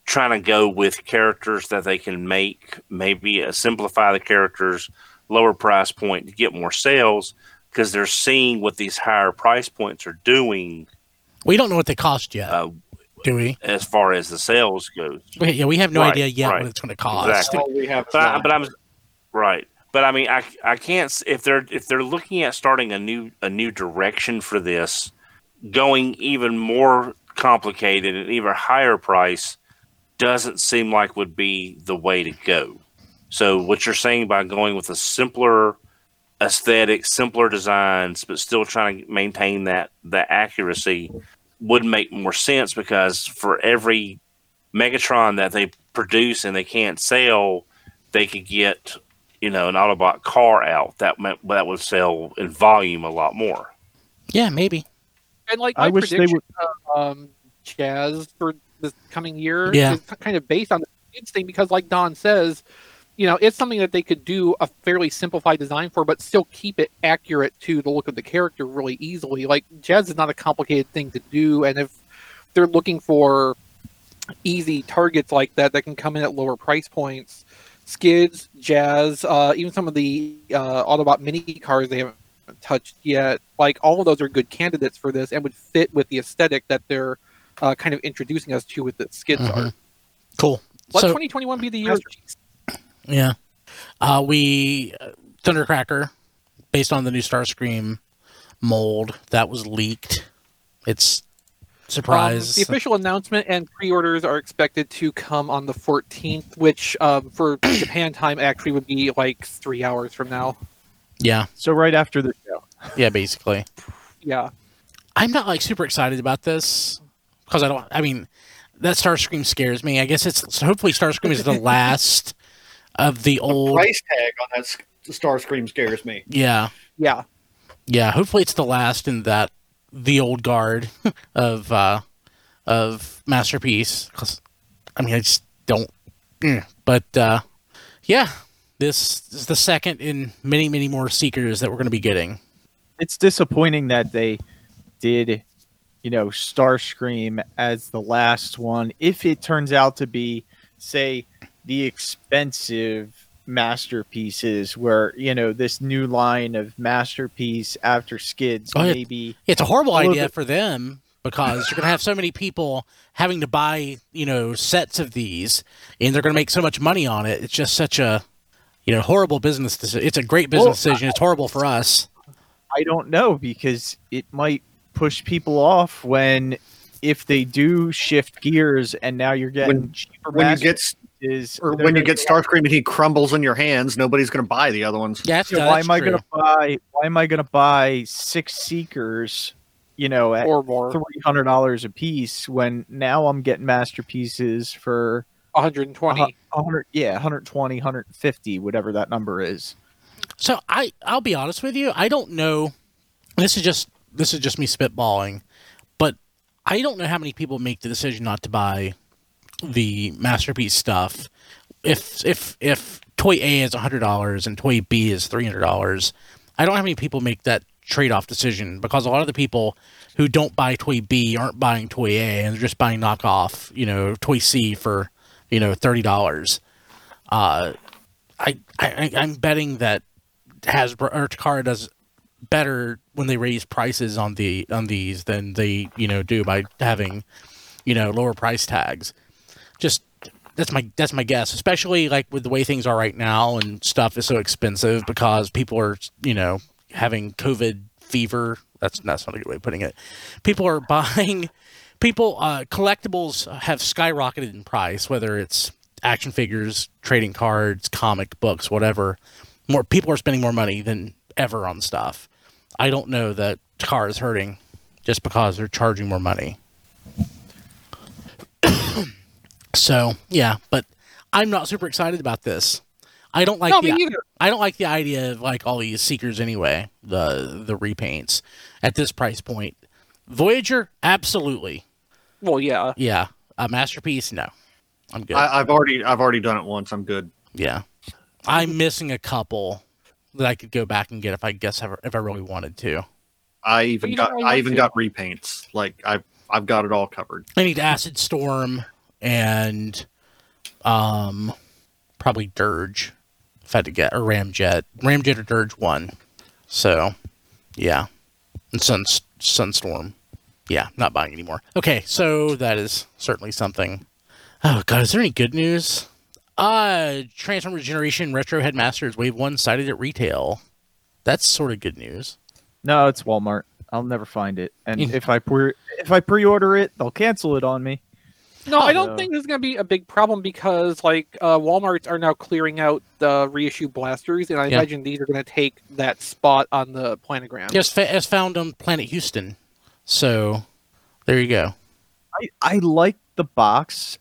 trying to go with characters that they can make maybe uh, simplify the characters, lower price point to get more sales because they're seeing what these higher price points are doing. We don't know what they cost yet, uh, do we? as far as the sales goes. We- Yeah, we have no Right, idea yet right. what it's going to cost. Exactly. All we have But, I, but I'm right. But I mean, I, I can't if they're if they're looking at starting a new a new direction for this, going even more complicated and even higher price doesn't seem like would be the way to go. So what you're saying by going with a simpler aesthetic, simpler designs, but still trying to maintain that that accuracy would make more sense because for every Megatron that they produce and they can't sell, they could get you know an Autobot car out that meant, that would sell in volume a lot more. Yeah, maybe. And like I my wish they prediction of um, Jazz for this coming year Yeah. is kind of based on the kids thing because, like Don says, you know, it's something that they could do a fairly simplified design for, but still keep it accurate to the look of the character really easily. Like Jazz is not a complicated thing to do, and if they're looking for easy targets like that that can come in at lower price points, Skids, Jazz, uh, even some of the uh, Autobot mini cars they haven't touched yet. Like all of those are good candidates for this and would fit with the aesthetic that they're uh, kind of introducing us to with the skids Mhm. are. Cool. Let so 2021 be the year. Yeah, uh, we uh, Thundercracker, based on the new Starscream mold that was leaked. It's Um, surprise. the official announcement and pre-orders are expected to come on the 14th, which um, for Japan time actually would be like three hours from now. yeah, So right after the show. yeah, basically. Yeah. I'm not like super excited about this because I don't. I mean, that Starscream scares me. I guess it's so hopefully Starscream is the last of the old. Price tag on that s- Starscream scares me. Yeah, Yeah. yeah. Hopefully it's the last in that the old guard of uh of masterpiece. 'Cause, I mean, I just don't. mm. But uh yeah, this is the second in many, many more seekers that we're going to be getting. It's disappointing that they did, you know, Starscream as the last one. If it turns out to be, say, the expensive masterpieces, where you know this new line of masterpiece after Skids, Oh, yeah. maybe It's a horrible A idea bit- for them because you're going to have so many people having to buy, you know, sets of these, and they're going to make so much money on it. It's just such a, you know, horrible business decision. It's a great business Well, decision. It's horrible for us. I don't know because it might push people off when if they do shift gears and now you're getting When- cheaper When you get masterpieces, or when you gonna get Starscream and he crumbles in your hands, nobody's going to buy the other ones. Yeah, that's, Yeah, that's why am I going to buy? Why am I going to buy six seekers? You know, at more. three hundred dollars a piece when now I'm getting masterpieces for 120. hundred. Yeah, 120, 150, whatever that number is. So I I'll be honest with you. I don't know. This is just this is just me spitballing, but I don't know how many people make the decision not to buy the masterpiece stuff. If if if toy A is hundred dollars and toy B is three hundred dollars, I don't how many people make that trade off decision because a lot of the people who don't buy toy B aren't buying toy A and they're just buying knockoff, you know, toy C for you know thirty dollars. Uh, I, I I'm betting that Hasbro or Takara does better when they raise prices on the on these than they you know do by having you know lower price tags. Just that's my that's my guess, especially like with the way things are right now and stuff is so expensive because people are you know having COVID fever. That's that's not a good way of putting it. People are buying people uh, collectibles have skyrocketed in price, whether it's action figures, trading cards, comic books, whatever. More people are spending more money than ever on stuff. I don't know that car is hurting just because they're charging more money. So yeah, but I'm not super excited about this. I don't like no, the me neither. I don't like the idea of like all these seekers anyway. The the repaints at this price point. Voyager, absolutely, Well, yeah. yeah. A masterpiece, no. I'm good. I, I've already I've already done it once. I'm good. yeah, I'm missing a couple that I could go back and get if I guess if I- if I really wanted to. I even got really I even to. got repaints. Like I've I've got it all covered. I need Acid Storm and um probably Dirge if I had to get or Ramjet. Ramjet or Dirge one. So yeah. And Sun Sunstorm. Yeah, not buying anymore. Okay, so that is certainly something. Oh god, is there any good news? Uh Transformers Generation Retro Headmasters Wave 1 sighted at retail. That's sort of good news. No, it's Walmart. I'll never find it, and if I pre if I pre-order it, they'll cancel it on me. No, I don't Uh, think this is going to be a big problem because, like, uh, Walmarts are now clearing out the reissue blasters, and I Yeah. imagine these are going to take that spot on the planogram. Yes, fa- as found on Planet Houston. So there you go. I I like the box,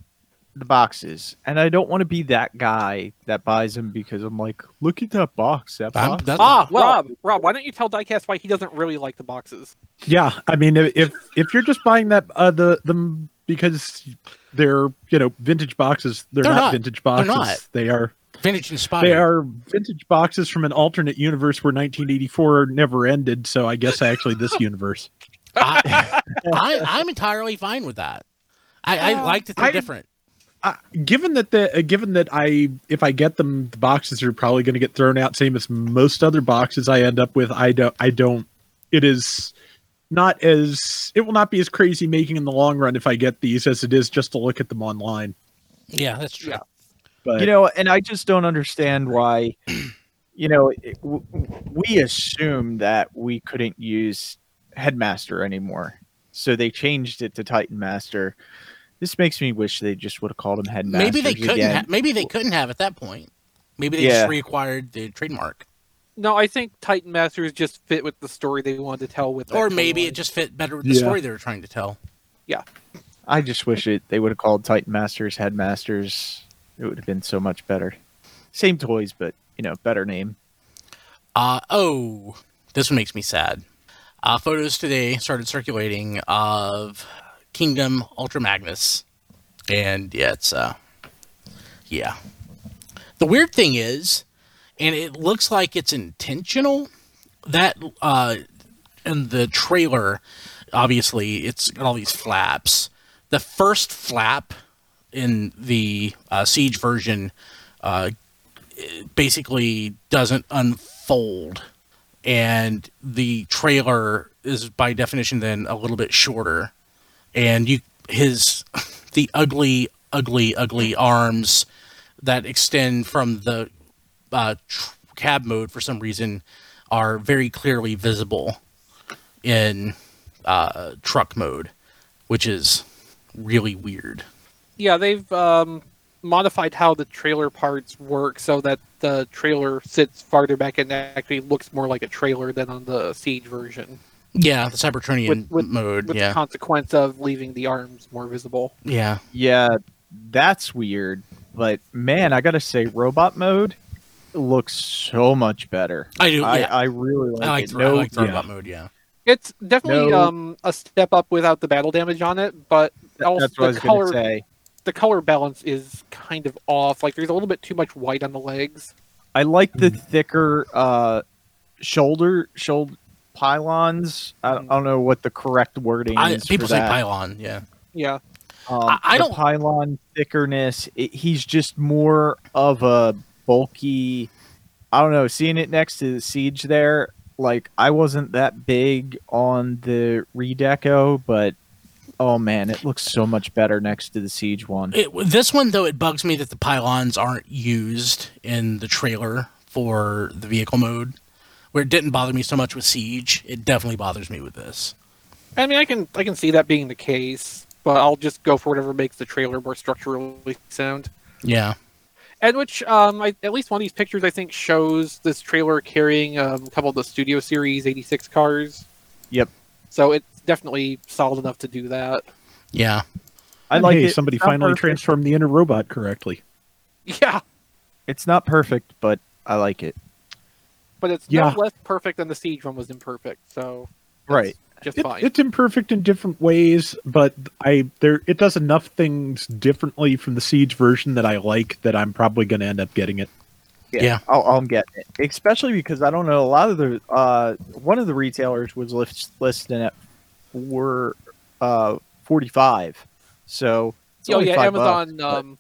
the boxes, and I don't want to be that guy that buys them because I'm like, look at that box. That box. that's- Ah, Well- Rob, Rob, why don't you tell Diecast why he doesn't really like the boxes? Yeah, I mean, if if, if you're just buying that uh, the them because they're you know vintage boxes, they're, They're not, not. vintage boxes. not. They are vintage inspired. they are vintage boxes from an alternate universe where 1984 never ended. So I guess actually this universe. I, I, I'm entirely fine with that. I, I like that they're I- different. Uh, given that the uh, given that I if I get them, the boxes are probably going to get thrown out. Same as most other boxes I end up with. I don't. I don't. It is not as it will not be as crazy making in the long run if I get these as it is just to look at them online. Yeah, that's true. Yeah. But you know, and I just don't understand why. You know, it, w- we assume that we couldn't use Headmaster anymore, so they changed it to Titan Master. This makes me wish they just would have called him Headmaster. maybe they couldn't. Again. Ha- maybe they couldn't have at that point. Maybe they Yeah. just reacquired the trademark, No, I think Titan Masters just fit with the story they wanted to tell with. or maybe storyline. it just fit better with the Yeah. story they were trying to tell. Yeah. I just wish it they would have called Titan Masters Headmasters. It would have been so much better. Same toys, but you know, better name. Uh oh, this one makes me sad. Uh, photos today started circulating of Kingdom Ultra Magnus, and yeah, it's uh, yeah. The weird thing is, and it looks like it's intentional. That uh, in the trailer, obviously it's got all these flaps. The first flap in the uh, Siege version uh, basically doesn't unfold. And the trailer is by definition then a little bit shorter. And you his the ugly ugly ugly arms that extend from the uh, tr- cab mode for some reason are very clearly visible in uh, truck mode which is really weird Yeah, they've um, modified how the trailer parts work so that the trailer sits farther back and actually looks more like a trailer than on the Siege version. yeah the cybertronian With- with- mode With yeah the consequence of leaving the arms more visible. yeah Yeah, that's weird. But man, I gotta say, robot mode looks so much better. i do I, yeah. I really like, I like, it. thro- I No, like the yeah. robot mode yeah It's definitely No. um, a step up without the battle damage on it, but also that's what I was the color say. the color balance is kind of off. Like there's a little bit too much white on the legs. I like the thicker uh, shoulder shoulder pylons. I, I don't know what the correct wording I, is. people for say that. pylon yeah Yeah. Um, I- I the don't- pylon thickerness. It, he's just more of a bulky. I don't know. Seeing it next to the siege there, like I wasn't that big on the redeco, but oh man, it looks so much better next to the siege one. It, this one though, it bugs me that the pylons aren't used in the trailer for the vehicle mode. Where it didn't bother me so much with Siege, it definitely bothers me with this. I mean, I can I can see that being the case, but I'll just go for whatever makes the trailer more structurally sound. Yeah, And which, um, I, at least one of these pictures I think shows this trailer carrying um, a couple of the Studio Series '86 cars. Yep. So it's definitely solid enough to do that. yeah, I And like hey, it. somebody It's finally perfect. transformed the inner robot correctly. Yeah, It's not perfect, but I like it. but it's Yeah. no less perfect than the Siege one was imperfect. So Right. Just It- fine. it's imperfect in different ways, but I there it does enough things differently from the Siege version that I like that I'm probably going to end up getting it. Yeah. I'll, I'll get it. Especially because I don't know a lot of the uh, one of the retailers was list, listed at four uh, forty five. So it's oh yeah, five Amazon. bucks, but um,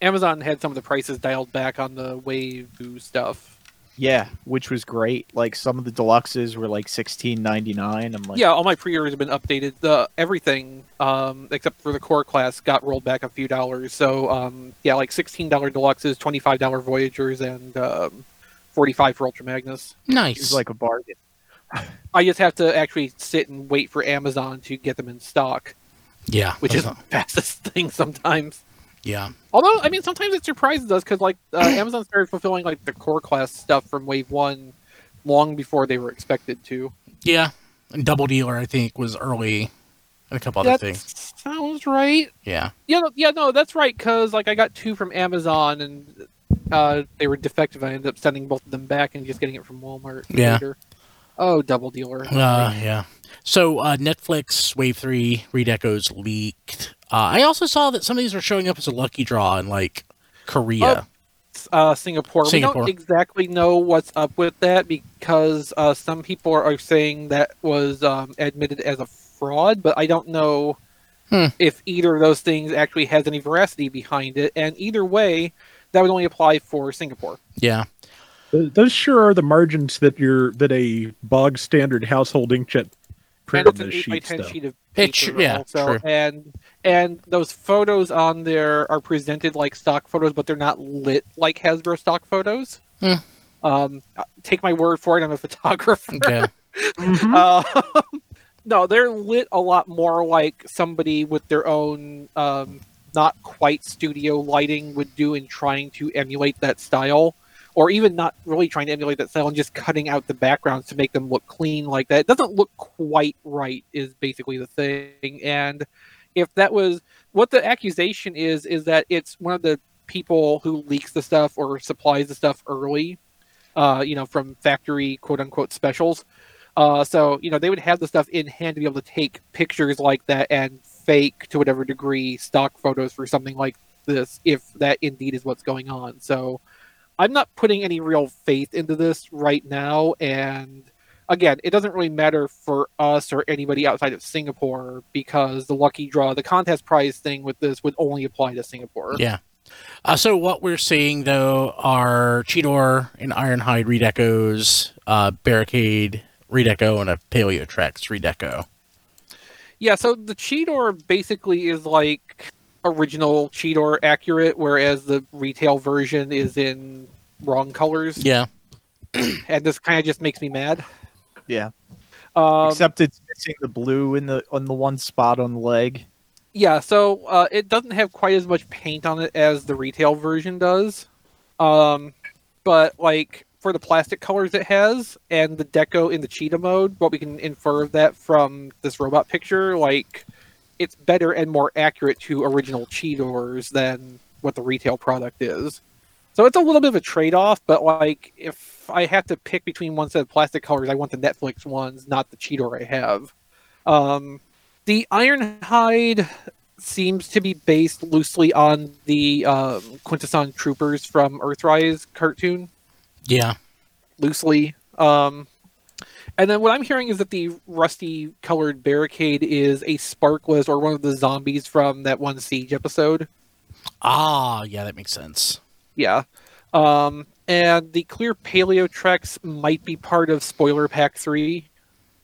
Amazon had some of the prices dialed back on the Wave stuff. Yeah, which was great. Like some of the deluxes were like sixteen ninety nine. I'm like, yeah, all my pre-orders have been updated. The everything um, except for the core class got rolled back a few dollars. So um, yeah, like sixteen dollar deluxes, twenty five dollar Voyagers, and um, forty five for Ultra Magnus. nice. it's like a bargain. I just have to actually sit and wait for Amazon to get them in stock, yeah, which that's is the fastest thing sometimes. Yeah, Although, I mean, sometimes it surprises us because like uh, Amazon started fulfilling like the core class stuff from Wave One long before they were expected to. yeah. And Double Dealer, I think, was early, and a couple other that things. sounds right. Yeah, Yeah, no, yeah, no, that's right. Because like I got two from Amazon and uh, they were defective. I ended up sending both of them back and just getting it from Walmart. Yeah. Later. Oh, double dealer. uh, yeah. So uh, Netflix Wave Three redecos leaked. Uh, I also saw that some of these are showing up as a lucky draw in like Korea. uh, Singapore. Singapore. We don't exactly know what's up with that because uh, some people are saying that was um, admitted as a fraud, but I don't know Hmm. if either of those things actually has any veracity behind it. And either way, that would only apply for Singapore. yeah, Those sure are the margins that your that a bog standard household inkjet print and on it's an those eight by ten though. sheet of It paper sh- yeah, also, true. and and those photos on there are presented like stock photos, but they're not lit like Hasbro stock photos. Hmm. Um, take my word for it. I'm a photographer. Okay. Uh, no, they're lit a lot more like somebody with their own, um, not quite studio lighting would do in trying to emulate that style, or even not really trying to emulate that style and just cutting out the backgrounds to make them look clean like that. It doesn't look quite right, is basically the thing. And if that was what the accusation is, is that it's one of the people who leaks the stuff or supplies the stuff early, uh, you know, from factory quote unquote specials. Uh, so you know they would have the stuff in hand to be able to take pictures like that and fake to whatever degree stock photos for something like this, if that indeed is what's going on. So I'm not putting any real faith into this right now, and again, it doesn't really matter for us or anybody outside of Singapore because the lucky draw, the contest prize thing with this would only apply to Singapore. Yeah. Uh, so what we're seeing though are Cheetor and Ironhide redecos, uh, Barricade redeco, and a Paleotrex redeco. Yeah, so the Cheetor basically is like original Cheetor accurate, whereas the retail version is in wrong colors, Yeah. and this kind of just makes me mad. Yeah. Um, Except it's missing the blue in the on the one spot on the leg. yeah, so uh, it doesn't have quite as much paint on it as the retail version does, um, but like for the plastic colors it has and the deco in the cheetah mode, what we can infer of that from this robot picture, like it's better and more accurate to original cheetahs than what the retail product is. So it's a little bit of a trade-off, but like if I have to pick between one set of plastic colors, I want the Netflix ones, not the Cheetor I have. Um, the Ironhide seems to be based loosely on the um, Quintesson Troopers from Earthrise cartoon Yeah. loosely. Um, and then what I'm hearing is that the rusty colored barricade is a Sparkless or one of the zombies from that one Siege episode. Ah, yeah, that makes sense. Yeah. Um, and the clear Paleotrex might be part of Spoiler Pack 3.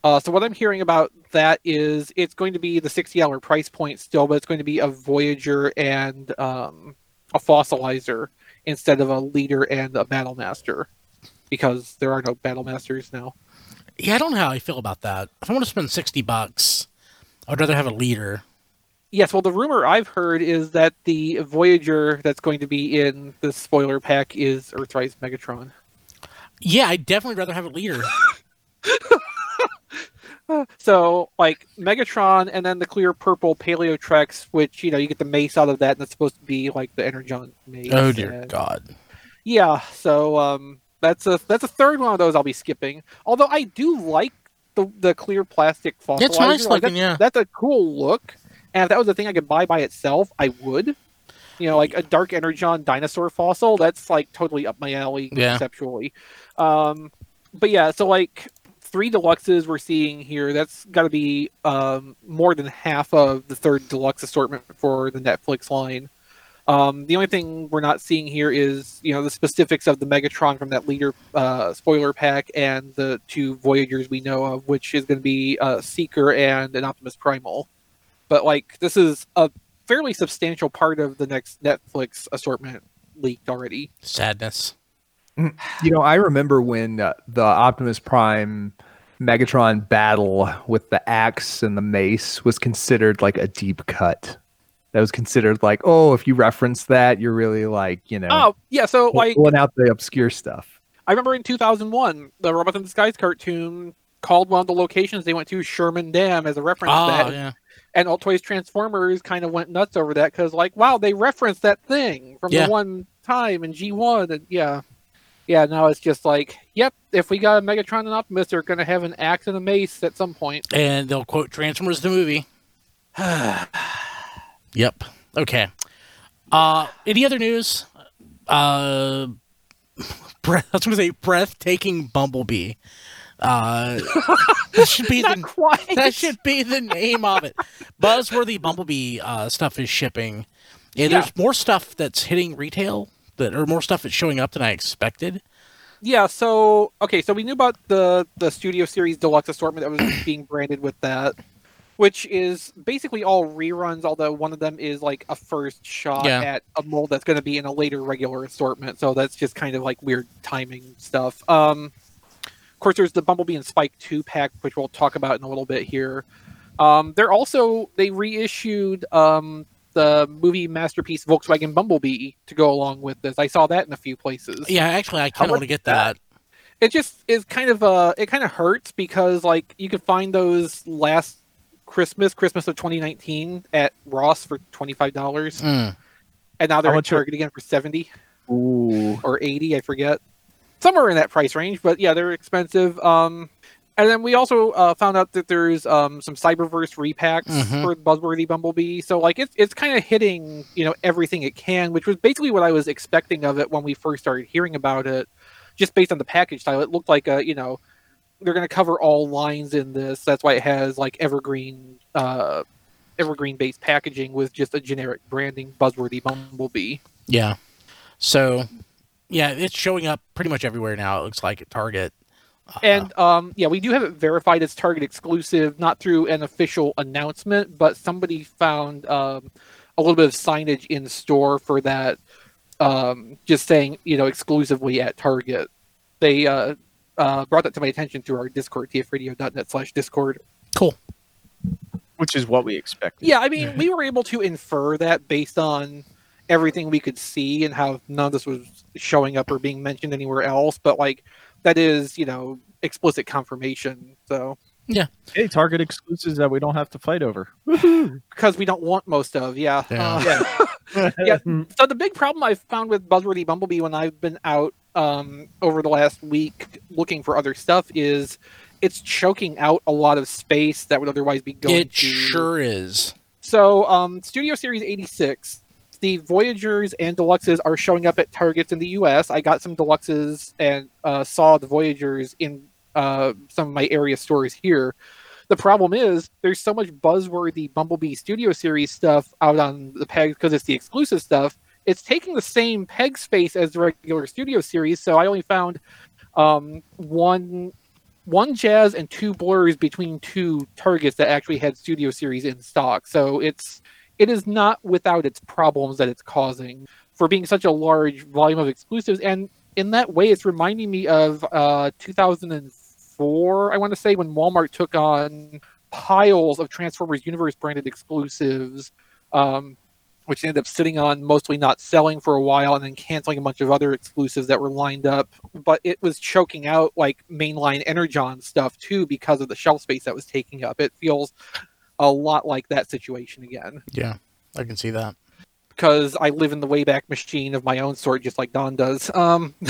Uh, so what I'm hearing about that is it's going to be the $60 price point still, but it's going to be a Voyager and um, a Fossilizer instead of a Leader and a Battle Master. Because there are no Battle Masters now. Yeah, I don't know how I feel about that. If I want to spend sixty bucks, I'd rather have a leader. Yes, well, the rumor I've heard is that the Voyager that's going to be in the spoiler pack is Earthrise Megatron. Yeah, I'd definitely rather have a leader. So, like Megatron, and then the clear purple Paleotrex, which you know you get the mace out of that, and it's supposed to be like the Energon mace. oh dear and- God. Yeah, so um, that's a that's a third one of those I'll be skipping. Although I do like the the clear plastic fossilizer. it's nice Like, looking, that's, yeah. that's a cool look. And if that was a thing I could buy by itself, I would. You know, like a dark energon dinosaur fossil. That's like totally up my alley Yeah. conceptually. Um, but yeah, so like three deluxes we're seeing here. That's got to be um, more than half of the third deluxe assortment for the Netflix line. Um, the only thing we're not seeing here is, you know, the specifics of the Megatron from that leader uh, spoiler pack and the two Voyagers we know of, which is going to be uh, Seeker and an Optimus Primal. But like, this is a fairly substantial part of the next Netflix assortment leaked already. Sadness. You know, I remember when uh, the Optimus Prime Megatron battle with the axe and the mace was considered like a deep cut. That was considered like, oh, if you reference that, you're really like, you know, Oh yeah, so like pulling out the obscure stuff. I remember in 2001, the Robots in Disguise cartoon called one of the locations they went to Sherman Dam as a reference to Oh yeah. And alt.toys.transformers kind of went nuts over that because, like, wow, they referenced that thing from Yeah. the one time in G1, and yeah, yeah. Now it's just like, yep, if we got a Megatron and Optimus, they're gonna have an axe and a mace at some point. And they'll quote Transformers the movie. yep. Okay. Uh any other news? Uh breath, I was gonna say breathtaking bumblebee. Uh that should be the quite. that should be the name of it. Buzzworthy Bumblebee uh, stuff is shipping. Yeah, there's more stuff that's hitting retail that or more stuff that's showing up than I expected. Yeah, so okay, so we knew about the the Studio Series Deluxe assortment that was being branded with that, which is basically all reruns. Although one of them is like a first shot Yeah. at a mold that's going to be in a later regular assortment. So that's just kind of like weird timing stuff. Um, of course, there's the Bumblebee and Spike two pack, which we'll talk about in a little bit here. Um, they're also they reissued um, the movie masterpiece Volkswagen Bumblebee to go along with this. I saw that in a few places Yeah, actually, I kind of want to get that? that. it just is kind of uh it kind of hurts because like you could find those last christmas christmas of 2019 at ross for $25 Mm. and now they're How at much are- target again for 70 Ooh. or 80 i forget somewhere in that price range but yeah they're expensive um and then we also uh, found out that there's um, some Cyberverse repacks Mhm. for Buzzworthy Bumblebee. So like it's it's kind of hitting you know everything it can, which was basically what I was expecting of it when we first started hearing about it. Just based on the package style, it looked like a you know they're going to cover all lines in this. That's why it has like evergreen uh, evergreen based packaging with just a generic branding Buzzworthy Bumblebee. Yeah. So, yeah, it's showing up pretty much everywhere now. It looks like at Target. Uh, And um, yeah, we do have it verified as Target exclusive, not through an official announcement, but somebody found um, a little bit of signage in store for that, um, just saying you know exclusively at Target. They uh, uh, brought that to my attention through our Discord, tfradio.net slash Discord. cool. Which is what we expected. Yeah, I mean, we were able to infer that based on everything we could see and how none of this was showing up or being mentioned anywhere else. But like, that is, you know, explicit confirmation. So yeah, Hey, Target exclusives that we don't have to fight over. because we don't want most of, yeah. Yeah. Uh, yeah. So the big problem I've found with Buzzworthy Bumblebee when I've been out um, over the last week looking for other stuff is it's choking out a lot of space that would otherwise be going It to sure is. So, um, Studio Series 86, the Voyagers and Deluxes are showing up at Targets in the US. I got some Deluxes and uh, saw the Voyagers in uh, some of my area stores here. The problem is there's so much buzzworthy Bumblebee Studio Series stuff out on the pegs because it's the exclusive stuff. It's taking the same peg space as the regular Studio Series, so I only found um, one one jazz and two blurs between two targets that actually had studio series in stock so it's it is not without its problems that it's causing for being such a large volume of exclusives and in that way it's reminding me of uh 2004 i want to say when walmart took on piles of transformers universe branded exclusives um which ended up sitting on mostly not selling for a while and then canceling a bunch of other exclusives that were lined up. But it was choking out like mainline Energon stuff too because of the shelf space that was taking up. It feels a lot like that situation again Yeah, I can see that. because I live in the Wayback Machine of my own sort, just like Don does. Um,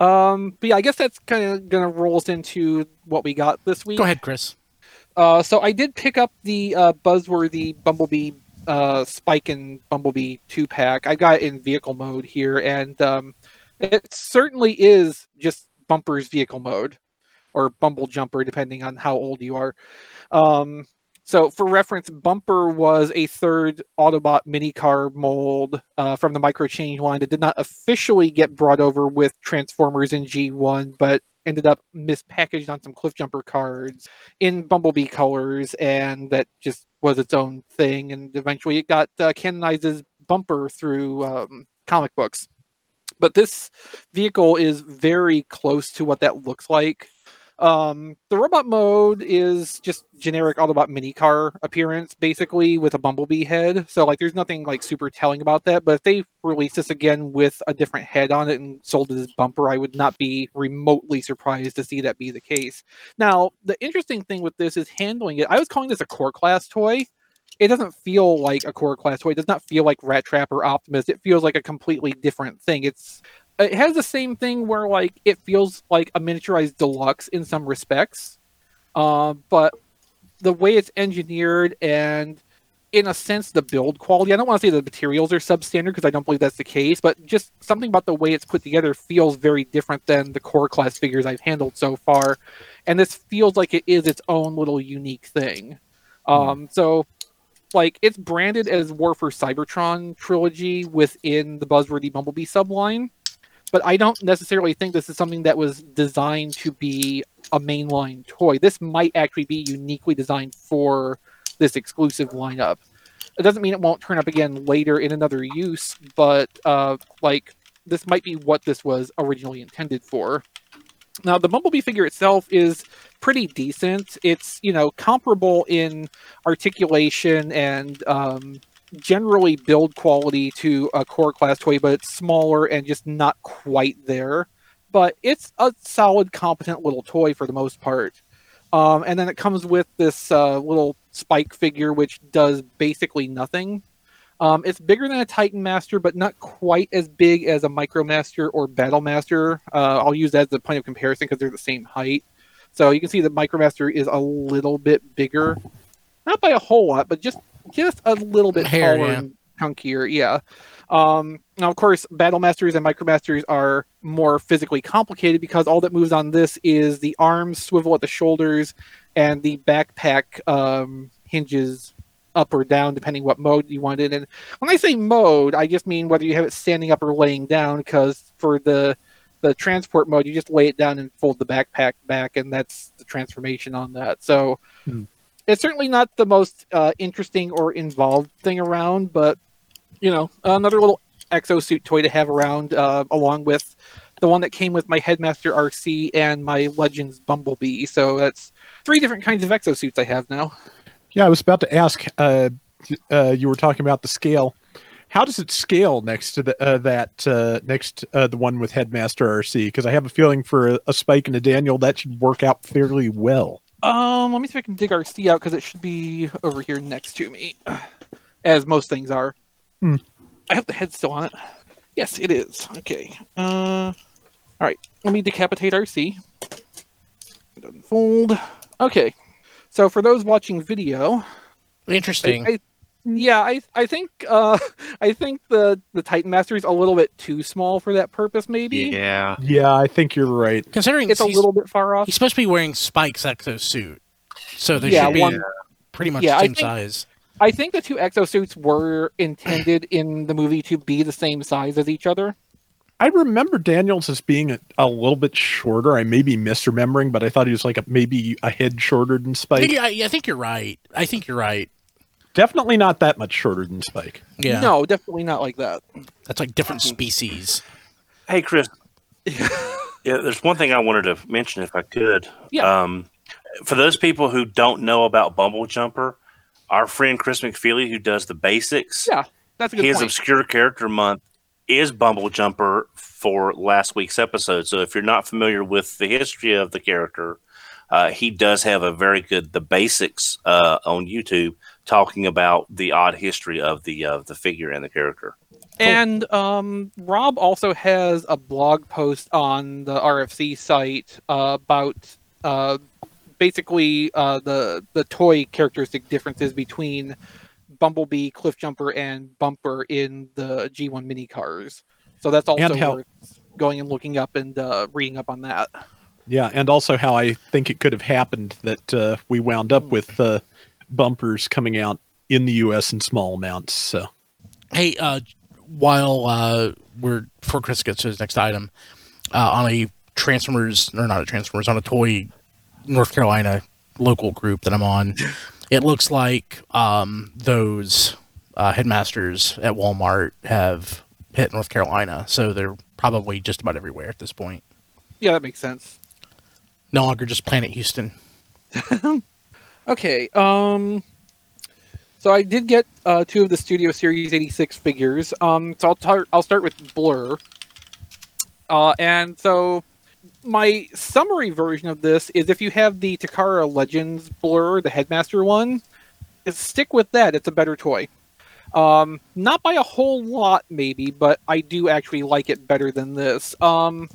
um, but yeah, I guess that's kind of gonna roll us into what we got this week. Go ahead, Chris. Uh, so I did pick up the uh, buzzworthy Bumblebee uh, Spike and Bumblebee two pack. I got it in vehicle mode here, and um, it certainly is just Bumper's vehicle mode or Bumble Jumper, depending on how old you are. Um, so, for reference, Bumper was a third Autobot mini car mold uh, from the Micro Change line that did not officially get brought over with Transformers in G1, but ended up mispackaged on some Cliff Jumper cards in Bumblebee colors, and that just was its own thing. And eventually, it got uh, canonized as Bumper through um, comic books. But this vehicle is very close to what that looks like. Um, the robot mode is just generic Autobot mini car appearance, basically with a Bumblebee head. So like, there's nothing like super telling about that. But if they release this again with a different head on it and sold it as bumper, I would not be remotely surprised to see that be the case. Now, the interesting thing with this is handling it. I was calling this a core class toy. It doesn't feel like a core class toy. It does not feel like Rat Trap or Optimus. It feels like a completely different thing. It's it has the same thing where like it feels like a miniaturized deluxe in some respects, uh, but the way it's engineered and in a sense the build quality i don't want to say the materials are substandard because i don't believe that's the case but just something about the way it's put together feels very different than the core class figures i've handled so far and this feels like it is its own little unique thing. Um so like it's branded as war for cybertron trilogy within the buzzworthy bumblebee subline but I don't necessarily think this is something that was designed to be a mainline toy. This might actually be uniquely designed for this exclusive lineup. It doesn't mean it won't turn up again later in another use, but uh, like this might be what this was originally intended for. Now, the Bumblebee figure itself is pretty decent. It's you know comparable in articulation and um, generally build quality to a core class toy, but it's smaller and just not quite there. But it's a solid, competent little toy for the most part. Um, and then it comes with this uh, little spike figure, which does basically nothing. Um, it's bigger than a Titan Master, but not quite as big as a Micromaster or Battle Master. Uh, I'll use that as a point of comparison because they're the same height. So you can see the Micromaster is a little bit bigger, not by a whole lot, but just just a little bit Hair, taller yeah. and chunkier. Yeah. Um, now, of course, Battle Masters and Micromasters are more physically complicated because all that moves on this is the arms swivel at the shoulders and the backpack um, hinges up or down depending what mode you want it in. And when I say mode, I just mean whether you have it standing up or laying down because for the the transport mode, you just lay it down and fold the backpack back, and that's the transformation on that. So Hmm. It's certainly not the most uh, interesting or involved thing around, but you know, another little exosuit toy to have around, uh, along with the one that came with my Headmaster Arcee and my Legends Bumblebee. So that's three different kinds of exosuits I have now. Yeah, I was about to ask. Uh, uh, you were talking about the scale. How does it scale next to the uh, that uh, next uh, the one with Headmaster Arcee? Because I have a feeling for a, a Spike and a Daniel that should work out fairly well. Um, let me see if I can dig our Arcee out because it should be over here next to me, as most things are. Hmm. I have the head still on it. Yes, it is. Okay. Uh, all right. Let me decapitate Arcee. It doesn't fold. Okay. So for those watching video, Interesting. I, I, yeah, I I think uh I think the the Titan Master is a little bit too small for that purpose. Maybe Yeah. Yeah, I think you're right. Considering it's a little bit far off. he's supposed to be wearing Spike's exosuit, so they Yeah, should be one- pretty much Yeah, the I same think- size. I think the two exosuits were intended in the movie to be the same size as each other. I remember Daniels as being a, a little bit shorter. I may be misremembering, but I thought he was like a, maybe a head shorter than I Spike. think, I, I think you're right. I think you're right. Definitely not that much shorter than Spike. Yeah, No, definitely not like that. that's like different species. Hey, Chris. yeah, there's one thing I wanted to mention if I could. Yeah. Um, for those people who don't know about Bumble Jumper, our friend Chris McFeely, who does the basics, Yeah, that's a good his point. obscure character month is Bumble Jumper for last week's episode. So if you're not familiar with the history of the character, uh, he does have a very good the basics uh, on YouTube talking about the odd history of the of the figure and the character. And um, Rob also has a blog post on the RFC site uh, about uh, basically uh, the the toy characteristic differences between Bumblebee, Cliffjumper, and Bumper in the G1 mini cars. So that's also how- worth going and looking up and uh, reading up on that. Yeah, and also how I think it could have happened that uh, we wound up with uh, bumpers coming out in the U.S. in small amounts. So Hey, uh, while uh, we're before Chris gets to his next item, uh, on a Transformers or not a Transformers on a toy North Carolina local group that I'm on, it looks like um, those uh, headmasters at Walmart have hit North Carolina, so they're probably just about everywhere at this point. Yeah, that makes sense. No longer just Planet Houston. Okay. Um. So I did get uh, two of the Studio Series 86 figures. Um. So I'll tar- I'll start with Blur. Uh, and so my summary version of this is if you have the Takara Legends Blur, the Headmaster one, stick with that. It's a better toy. Um, not by a whole lot, maybe, but I do actually like it better than this. Um,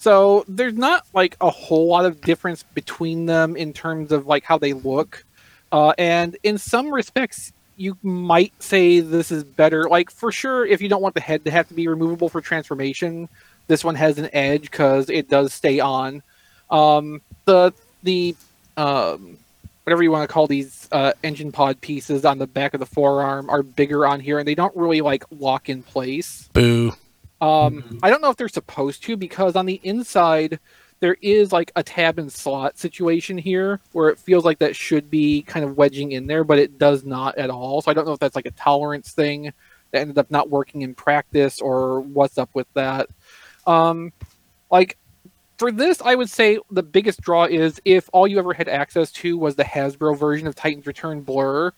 so there's not like a whole lot of difference between them in terms of like how they look. Uh, and in some respects, you might say this is better. Like for sure, if you don't want the head to have to be removable for transformation, this one has an edge because it does stay on. Um, the the um, whatever you want to call these uh, engine pod pieces on the back of the forearm are bigger on here, and they don't really like lock in place. Boo. Um, I don't know if they're supposed to because on the inside there is like a tab and slot situation here where it feels like that should be kind of wedging in there, but it does not at all. So I don't know if that's like a tolerance thing that ended up not working in practice or what's up with that. Um, like for this, I would say the biggest draw is if all you ever had access to was the Hasbro version of Titan's Return Blur.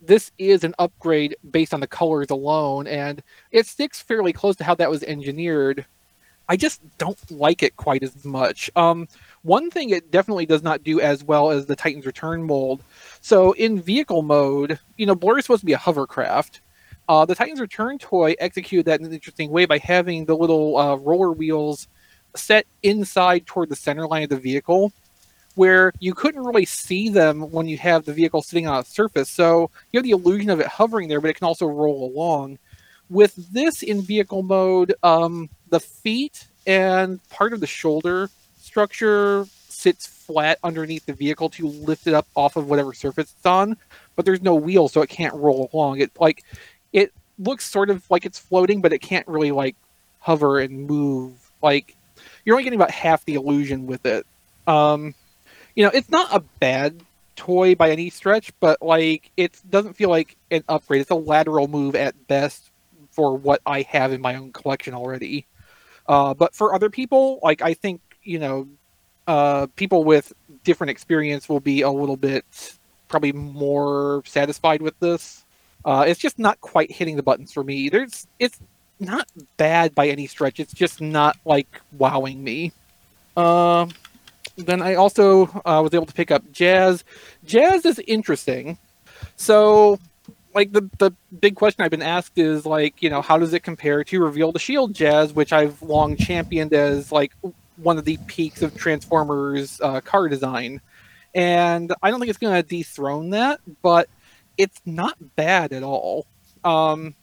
This is an upgrade based on the colors alone, and it sticks fairly close to how that was engineered. I just don't like it quite as much. Um, one thing it definitely does not do as well as the Titan's Return mold. So in vehicle mode, you know, Blurr is supposed to be a hovercraft. Uh, the Titan's Return toy executed that in an interesting way by having the little uh, roller wheels set inside toward the center line of the vehicle, where you couldn't really see them when you have the vehicle sitting on a surface. So you have the illusion of it hovering there, but it can also roll along. With this in vehicle mode, um, the feet and part of the shoulder structure sits flat underneath the vehicle to lift it up off of whatever surface it's on, but there's no wheel, so it can't roll along. It like it looks sort of like it's floating, but it can't really like hover and move. Like you're only getting about half the illusion with it. Um, you know, it's not a bad toy by any stretch, but like it doesn't feel like an upgrade. It's a lateral move at best for what I have in my own collection already. Uh, but for other people, like I think you know, uh, people with different experience will be a little bit probably more satisfied with this. Uh, it's just not quite hitting the buttons for me. There's it's not bad by any stretch. It's just not like wowing me. Uh, then I also uh, was able to pick up Jazz. Jazz is interesting. So, like the the big question I've been asked is like, you know, how does it compare to Reveal the Shield Jazz, which I've long championed as like one of the peaks of Transformers uh, car design. And I don't think it's going to dethrone that, but it's not bad at all. Um,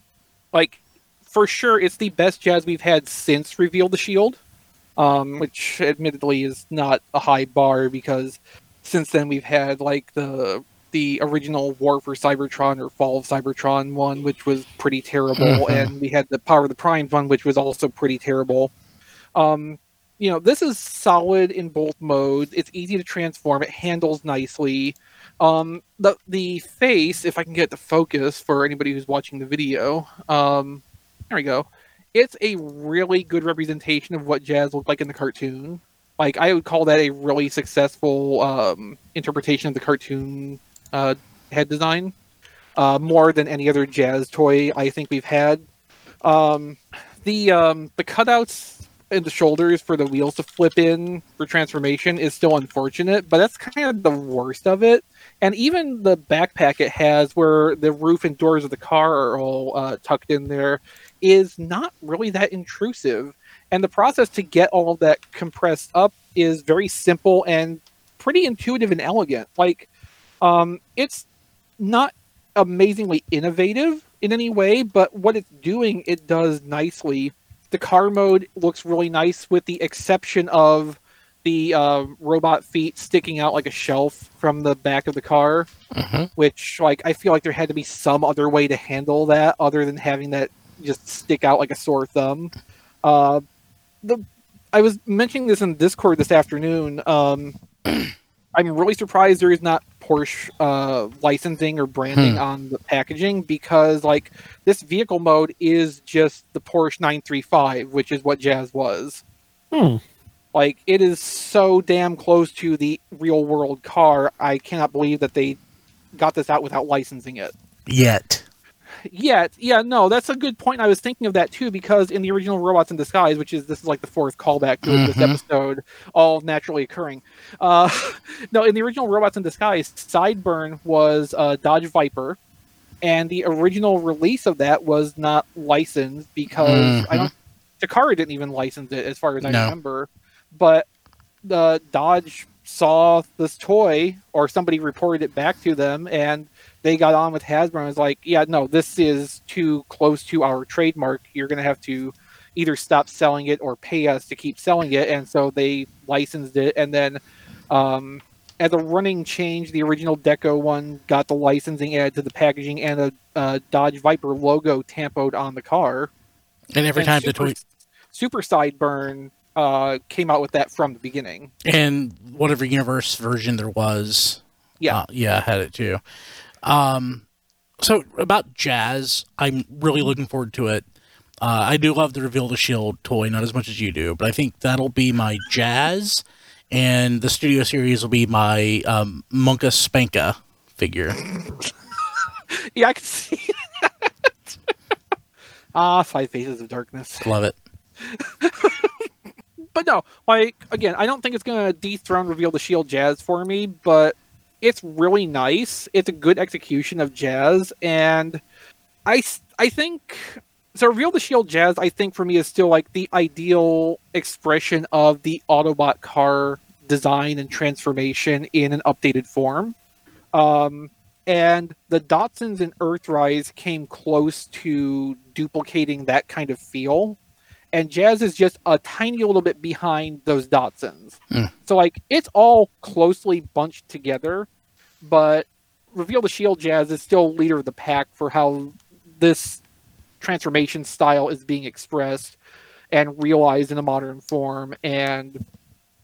like for sure, it's the best jazz we've had since Reveal the Shield, um, which admittedly is not a high bar because since then we've had like the the original War for Cybertron or Fall of Cybertron one, which was pretty terrible, and we had the Power of the Prime one, which was also pretty terrible. Um, you know, this is solid in both modes. It's easy to transform. It handles nicely. Um, the the face, if I can get the focus for anybody who's watching the video, um, there we go. It's a really good representation of what Jazz looked like in the cartoon. Like I would call that a really successful um, interpretation of the cartoon uh, head design, uh, more than any other Jazz toy I think we've had. Um, the um, the cutouts in the shoulders for the wheels to flip in for transformation is still unfortunate, but that's kind of the worst of it. And even the backpack it has, where the roof and doors of the car are all uh, tucked in there, is not really that intrusive. And the process to get all of that compressed up is very simple and pretty intuitive and elegant. Like, um, it's not amazingly innovative in any way, but what it's doing, it does nicely the car mode looks really nice, with the exception of the uh, robot feet sticking out like a shelf from the back of the car. Which, like, I feel like there had to be some other way to handle that other than having that just stick out like a sore thumb. Uh, the I was mentioning this in Discord this afternoon. Um, I'm really surprised there is not Porsche uh, licensing or branding on the packaging because, like, this vehicle mode is just the Porsche 935, which is what Jazz was. Hmm. Like, it is so damn close to the real world car. I cannot believe that they got this out without licensing it. Yet. Yeah, yeah, no, that's a good point. I was thinking of that too because in the original Robots in Disguise, which is this is like the fourth callback to this Mhm. episode, all naturally occurring. Uh, no, in the original Robots in Disguise, Sideburn was uh, Dodge Viper, and the original release of that was not licensed because I don't. Takara didn't even license it, as far as I No. remember. But the Dodge saw this toy, or somebody reported it back to them, and they got on with Hasbro and was like, "Yeah, no, this is too close to our trademark. You're going to have to either stop selling it or pay us to keep selling it." And so they licensed it, and then um, as a running change, the original Deco one got the licensing added to the packaging and a uh, Dodge Viper logo tampoed on the car. And every And time the Super- toy Super Sideburn uh, came out with that from the beginning. And whatever universe version there was, Yeah. uh, yeah, had it too. Um, so about Jazz, I'm really looking forward to it. Uh, I do love the Reveal the Shield toy, not as much as you do, but I think that'll be my Jazz, and the Studio Series will be my um, Monka Spanka figure. Yeah, I can see that. ah, Five Faces of Darkness. Love it. but no, like again, I don't think it's gonna dethrone reveal the shield jazz for me, but it's really nice. It's a good execution of jazz, and I I think so. Reveal the shield jazz, I think for me is still like the ideal expression of the Autobot car design and transformation in an updated form. Um, and the Datsuns and Earthrise came close to duplicating that kind of feel and Jazz is just a tiny little bit behind those Datsuns. Mm. So like it's all closely bunched together, but Reveal the Shield Jazz is still leader of the pack for how this transformation style is being expressed and realized in a modern form and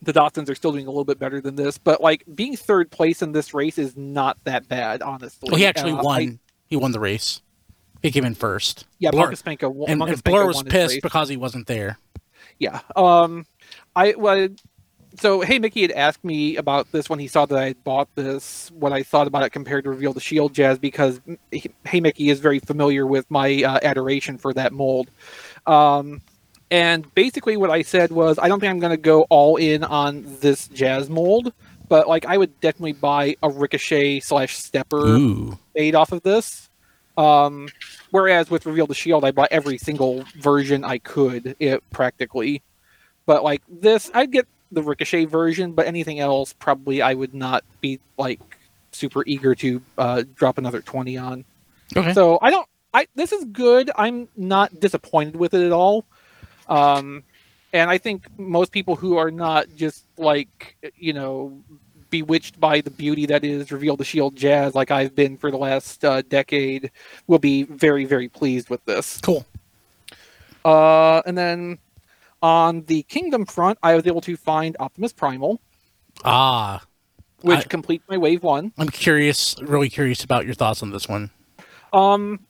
the Datsuns are still doing a little bit better than this, but like being third place in this race is not that bad, honestly. Well, he actually Uh, won. I- he won the race. He came in first. yeah, Blurr- Marcus won. and, Marcus and Blurr was pissed because he wasn't there. Yeah. Um, I well, so hey Mickey had asked me about this when he saw that I had bought this. What I thought about it compared to Reveal the Shield Jazz because hey Mickey is very familiar with my uh, adoration for that mold. Um, and basically what I said was I don't think I'm going to go all in on this Jazz mold, but like I would definitely buy a Ricochet slash Stepper Ooh. made off of this. Um, whereas with Reveal the Shield, I bought every single version I could, it practically. But like this, I'd get the Ricochet version, but anything else, probably I would not be like super eager to uh, drop another twenty on. Okay. So I don't. I this is good. I'm not disappointed with it at all. Um, and I think most people who are not just like you know bewitched by the beauty that is Reveal the Shield Jazz, like I've been for the last uh, decade, will be very very pleased with this. Cool. Uh, and then on the Kingdom front, I was able to find Optimus Primal, Ah, which I- completes my wave one. I'm curious, really curious about your thoughts on this one. Um,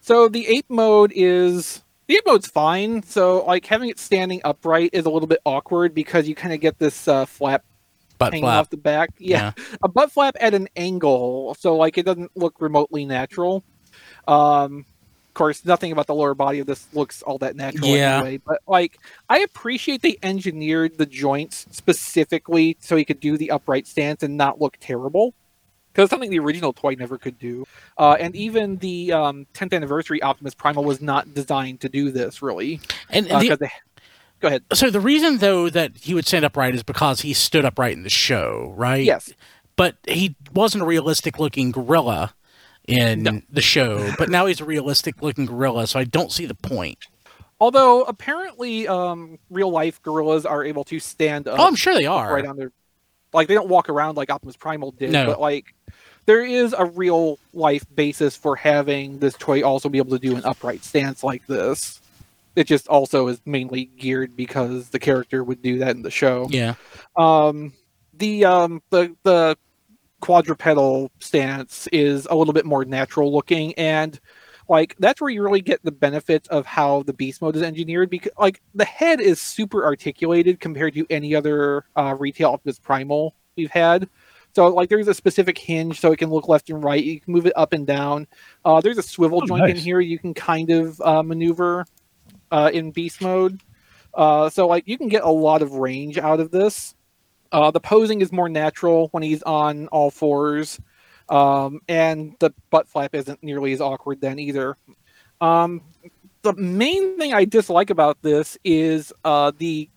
so the ape mode is the ape mode's fine. So like having it standing upright is a little bit awkward because you kind of get this uh, flap Butt hanging flap. off the back. Yeah. a butt flap at an angle, so like it doesn't look remotely natural. Um, of course, nothing about the lower body of this looks all that natural Yeah. anyway. But like, I appreciate they engineered the joints specifically so he could do the upright stance and not look terrible. Because something the original toy never could do, uh, and even the um, 10th anniversary Optimus Primal was not designed to do this really. And, Uh, the- go ahead. so the reason though that he would stand upright is because he stood upright in the show, right? Yes. But he wasn't a realistic looking gorilla in No. the show, but now he's a realistic looking gorilla, so I don't see the point. Although apparently, um, real life gorillas are able to stand up. Oh, I'm sure they are. right on their like they don't walk around like Optimus Primal did, No. but like there is a real life basis for having this toy also be able to do an upright stance like this. It just also is mainly geared because the character would do that in the show. Yeah. Um, the um the the quadrupedal stance is a little bit more natural looking and like that's where you really get the benefits of how the beast mode is engineered because like the head is super articulated compared to any other uh, retail Optimus Primal we've had. So like there's a specific hinge so it can look left and right. You can move it up and down. Uh, there's a swivel Oh, joint in here you can kind of uh, maneuver uh, in beast mode. Uh, so like you can get a lot of range out of this. Uh, the posing is more natural when he's on all fours, um, and the butt flap isn't nearly as awkward then either. Um, the main thing I dislike about this is uh, the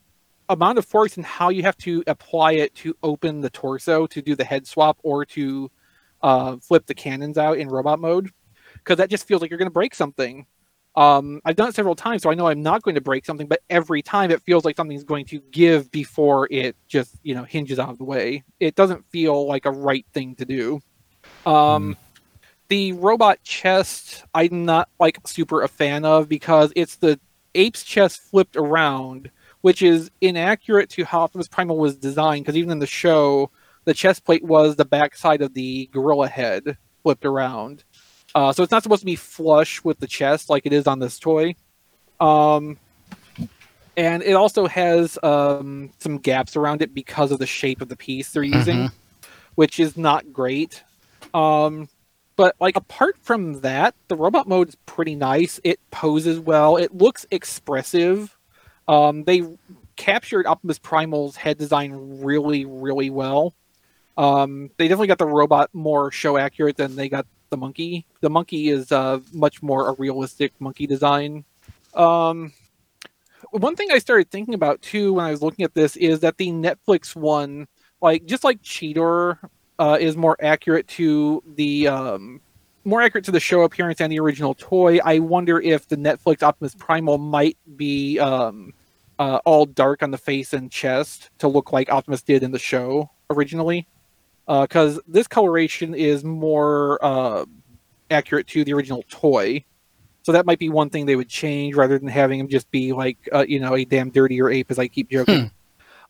amount of force and how you have to apply it to open the torso to do the head swap or to uh, flip the cannons out in robot mode, because that just feels like you're going to break something. Um, I've done it several times, so I know I'm not going to break something, but every time it feels like something's going to give before it just, you know, hinges out of the way. It doesn't feel like a right thing to do. Um, The robot chest, I'm not like super a fan of because it's the Ape's chest flipped around, which is inaccurate to how Optimus Primal was designed. Because even in the show, the chest plate was the backside of the gorilla head flipped around. Uh, so it's not supposed to be flush with the chest like it is on this toy. Um, and it also has um, some gaps around it because of the shape of the piece they're using, which is not great. Um, but like apart from that, the robot mode is pretty nice. It poses well. It looks expressive. Um, they captured Optimus Primal's head design really, really well. Um, they definitely got the robot more show accurate than they got the monkey. The monkey is uh, much more a realistic monkey design. Um, one thing I started thinking about too when I was looking at this is that the Netflix one, like just like Cheetor, uh, is more accurate to the um, more accurate to the show appearance and the original toy. I wonder if the Netflix Optimus Primal might be um, uh, all dark on the face and chest to look like Optimus did in the show originally, because this coloration is more uh, accurate to the original toy. So that might be one thing they would change rather than having him just be like, uh, you know, a damn dirtier ape, as I keep joking.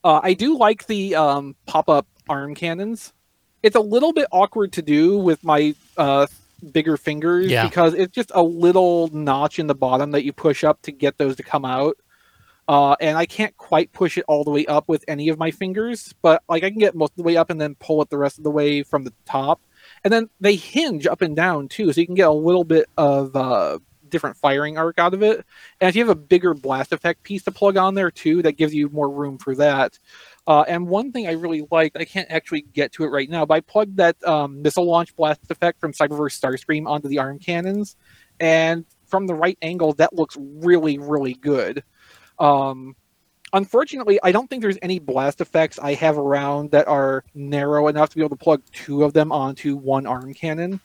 Uh, I do like the um, pop up arm cannons. It's a little bit awkward to do with my uh, bigger fingers Yeah. because it's just a little notch in the bottom that you push up to get those to come out. Uh, and I can't quite push it all the way up with any of my fingers, but like I can get most of the way up and then pull it the rest of the way from the top. And then they hinge up and down too, so you can get a little bit of uh, different firing arc out of it. And if you have a bigger blast effect piece to plug on there too, that gives you more room for that. Uh, and one thing I really liked, I can't actually get to it right now, but I plugged that um, missile launch blast effect from Cyberverse Starscream onto the arm cannons, and from the right angle, that looks really, really good. Um, unfortunately, I don't think there's any blast effects I have around that are narrow enough to be able to plug two of them onto one arm cannon.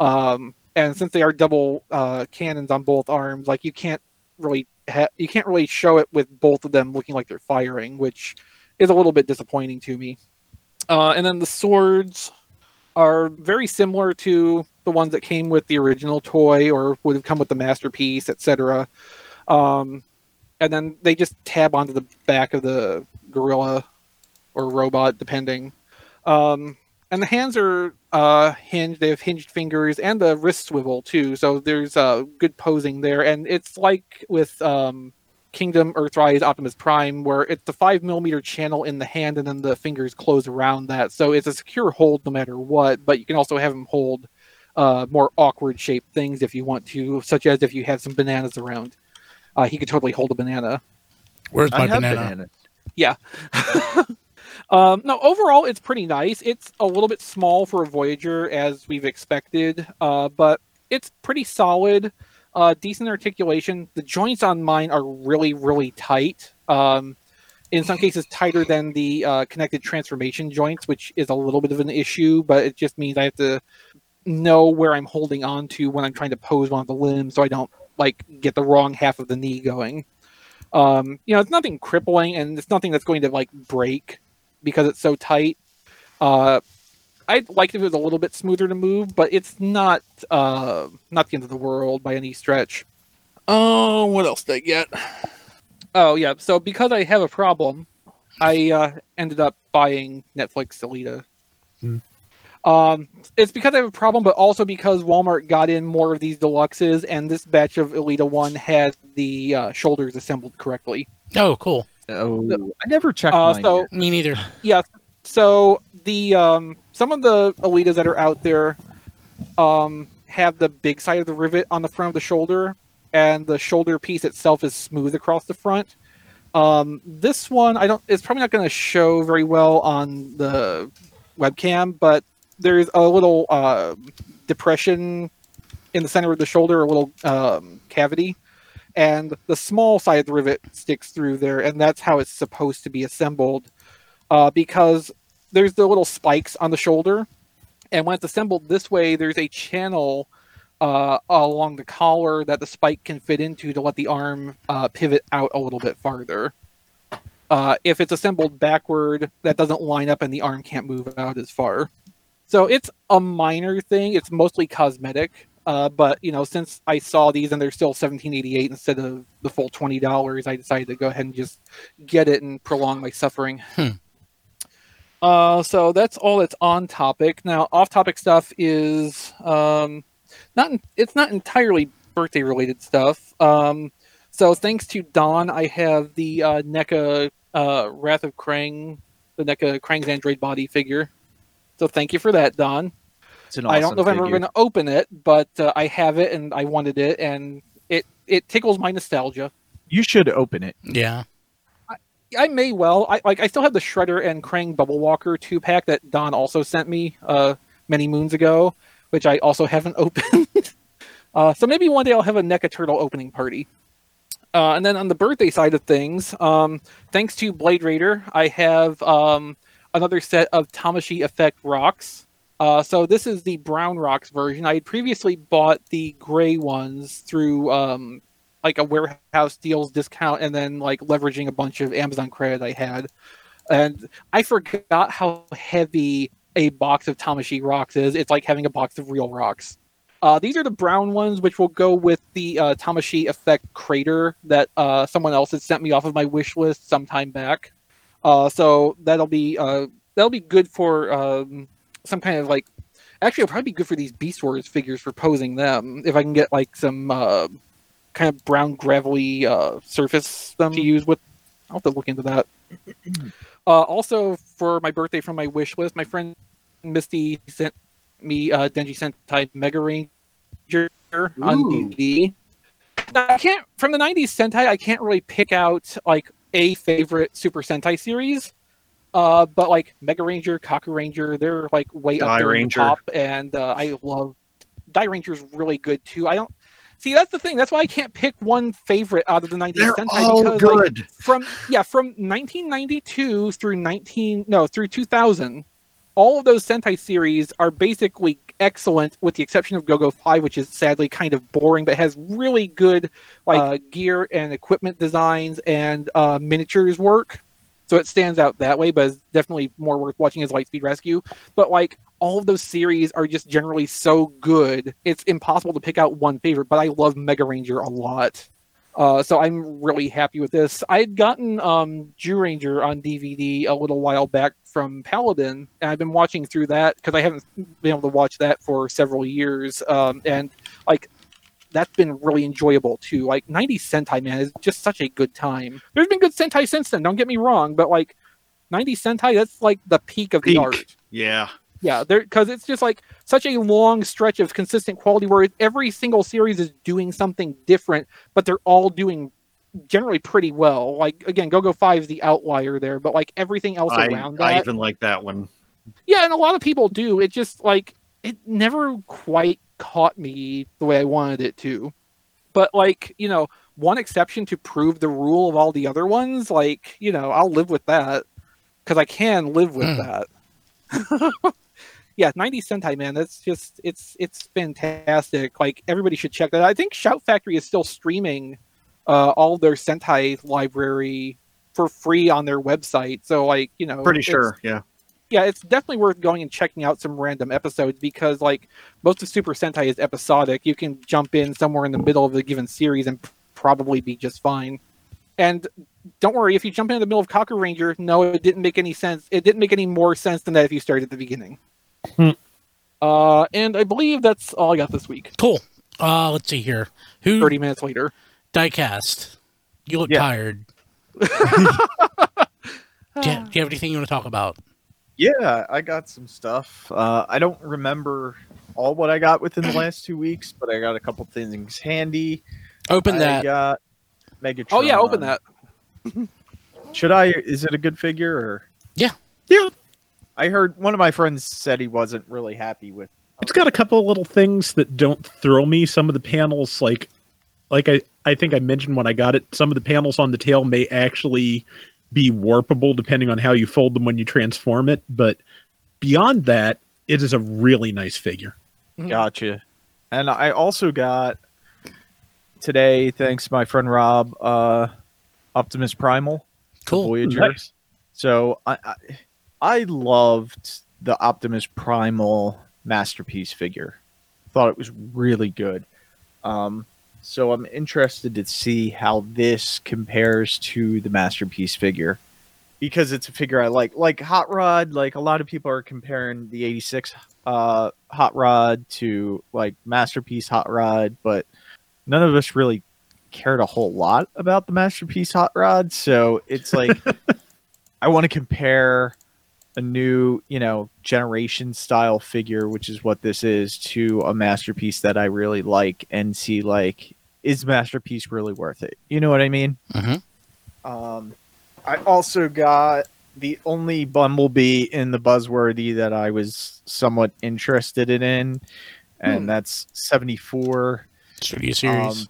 Um, and since they are double uh, cannons on both arms, like you can't really ha- you can't really show it with both of them looking like they're firing, which is a little bit disappointing to me. Uh, and then the swords are very similar to the ones that came with the original toy or would have come with the masterpiece, etc. Um, and then they just tab onto the back of the gorilla or robot, depending. Um, and the hands are uh, hinged. They have hinged fingers and the wrist swivel too. So there's uh, good posing there. And it's like with um, Kingdom Earthrise Optimus Prime, where it's the five millimeter channel in the hand, and then the fingers close around that. So it's a secure hold no matter what. But you can also have them hold uh, more awkward shaped things if you want to, such as if you have some bananas around. Uh, he could totally hold a banana. Where's my I banana? bananas. Yeah. um, no, overall, it's pretty nice. It's a little bit small for a Voyager, as we've expected, uh, but it's pretty solid. Uh, decent articulation. The joints on mine are really, really tight. Um, in some cases, tighter than the uh, connected transformation joints, which is a little bit of an issue, but it just means I have to know where I'm holding on to when I'm trying to pose one of the limbs so I don't like get the wrong half of the knee going. Um, you know, it's nothing crippling and it's nothing that's going to like break because it's so tight. Uh, I'd like if it was a little bit smoother to move, but it's not uh, not the end of the world by any stretch. Oh, what else did I get? Oh yeah, so because I have a problem, I uh, ended up buying Netflix Elita. Hmm. Um, it's because I have a problem, but also because Walmart got in more of these deluxes, and this batch of Elita One had the uh, shoulders assembled correctly. Oh, cool. Oh, I never checked Uh, mine so yet. Me neither. yeah, so the um, some of the Elitas that are out there um, have the big side of the rivet on the front of the shoulder, and the shoulder piece itself is smooth across the front. Um, this one, I don't. It's probably not going to show very well on the webcam, but there's a little uh, depression in the center of the shoulder, a little um, cavity, and the small side of the rivet sticks through there, and that's how it's supposed to be assembled. Uh, because there's the little spikes on the shoulder, and when it's assembled this way, there's a channel uh, along the collar that the spike can fit into to let the arm uh, pivot out a little bit farther. Uh, if it's assembled backward, that doesn't line up and the arm can't move out as far. So it's a minor thing. It's mostly cosmetic. Uh, but you know, since I saw these and they're still seventeen eighty eight instead of the full twenty dollars, I decided to go ahead and just get it and prolong my suffering. Hmm. Uh, so that's all that's on topic. Now, off topic stuff is um, not it's not entirely birthday related stuff. Um, so thanks to Don, I have the uh, NECA uh, Wrath of Krang, the NECA Krang's android body figure. So thank you for that, Don. It's an I don't know if I'm ever going to open it, but uh, I have it and I wanted it, and it it tickles my nostalgia. You should open it. Yeah. I may well. I like. I still have the Shredder and Krang Bubble Walker two pack that Don also sent me uh, many moons ago, which I also haven't opened. uh, so maybe one day I'll have a NECA Turtle opening party. Uh, and then on the birthday side of things, um, thanks to Blade Raider, I have um, another set of Tamashii Effect rocks. Uh, so this is the brown rocks version. I had previously bought the gray ones through um, like a warehouse deals discount and then like leveraging a bunch of Amazon credit I had. And I forgot how heavy a box of Tamashii rocks is. It's like having a box of real rocks. Uh, these are the brown ones, which will go with the uh, Tamashii Effect crater that uh, someone else had sent me off of my wish list some time back. Uh, so that'll be uh, that'll be good for um, some kind of like. Actually, it'll probably be good for these Beast Wars figures for posing them if I can get like some uh, kind of brown gravelly uh, surface them to use with. I'll have to look into that. uh, also, for my birthday from my wish list, my friend Misty sent me uh, Denji Sentai Mega Ranger on Ooh. DVD. I can't from the '90s Sentai. I can't really pick out like a favorite Super Sentai series. Uh, but like Mega Ranger, Kaku Ranger, they're like way Die up there in the Ranger. top, and uh, I love Dairanger's really good too. I don't see that's the thing. That's why I can't pick one favorite out of the '90s They're Sentai all because like, good. from yeah from 1992 through 19 no through 2000 all of those sentai series are basically excellent with the exception of go-go 5 which is sadly kind of boring but has really good like uh, gear and equipment designs and uh, miniatures work. So it stands out that way but it's definitely more worth watching as lightspeed rescue. But like all of those series are just generally so good it's impossible to pick out one favorite but i love mega ranger a lot uh, so I'm really happy with this. I had gotten um, Zyuranger on DVD a little while back from Paladin, and I've been watching through that because I haven't been able to watch that for several years. Um, and like that's been really enjoyable too. Like 90 Sentai man is just such a good time. There's been good Sentai since then. Don't get me wrong, but like 90 Sentai, that's like the peak of Peak. the art. Yeah. Yeah, there because it's just like such a long stretch of consistent quality where every single series is doing something different, but they're all doing generally pretty well. Like again, GoGo Five is the outlier there, but like everything else I, around that, I even like that one. yeah, and a lot of people do. It just like it never quite caught me the way I wanted it to. But like you know, one exception to prove the rule of all the other ones, like you know, I'll live with that because I can live with Hmm. that. yeah, 90 Sentai man, that's just it's it's fantastic. Like everybody should check that. out. I think Shout Factory is still streaming uh, all their Sentai library for free on their website. So like you know, Pretty sure. Yeah. yeah, it's definitely worth going and checking out some random episodes because like most of Super Sentai is episodic. You can jump in somewhere in the middle of a given series and probably be just fine. And don't worry, if you jump in the middle of Kakuranger, no, it didn't make any sense. It didn't make any more sense than that if you started at the beginning. Hmm. Uh, and I believe that's all I got this week. Cool. Uh, let's see here. Who 30 minutes later. diecast? You look Yeah. tired. do, you, do you have anything you want to talk about? Yeah, I got some stuff. Uh, I don't remember all what I got within the last two weeks, but I got a couple things handy. Open I that. got Megatron. Oh yeah, open that. Should I? Is it a good figure or? Yeah. Yeah. I heard one of my friends said he wasn't really happy with. It's got a couple of little things that don't throw me. Some of the panels, like, like I, I think I mentioned when I got it, some of the panels on the tail may actually be warpable depending on how you fold them when you transform it. But beyond that, it is a really nice figure. Mhm. Gotcha. And I also got today, thanks to my friend Rob, uh, Optimus Primal. Cool. Voyager. Nice. So I, I I loved the Optimus Primal masterpiece figure. thought it was really good. Um, so I'm interested to see how this compares to the masterpiece figure because it's a figure I like. Like Hot Rod, like a lot of people are comparing the 86 uh, Hot Rod to like masterpiece Hot Rod, but none of us really cared a whole lot about the masterpiece Hot Rod. So it's like I want to compare a new, you know, generation style figure, which is what this is, to a masterpiece that I really like and see like is masterpiece really worth it? You know what I mean? Mhm. Um, I also got the only Bumblebee in the Buzzworthy that I was somewhat interested in, and Hmm. that's seventy four. Studio series. Um,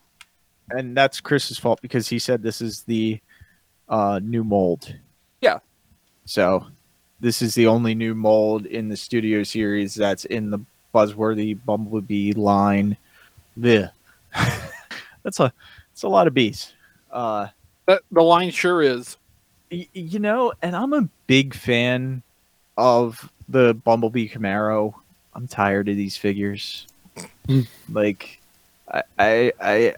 and that's Chris's fault because he said this is the uh, new mold. Yeah. So this is the only new mold in the studio series that's in the Buzzworthy Bumblebee line. The that's a that's a lot of bees. Uh, That, the line sure is. y- you know, and I'm a big fan of the Bumblebee Camaro. I'm tired of these figures. like, I, I, I,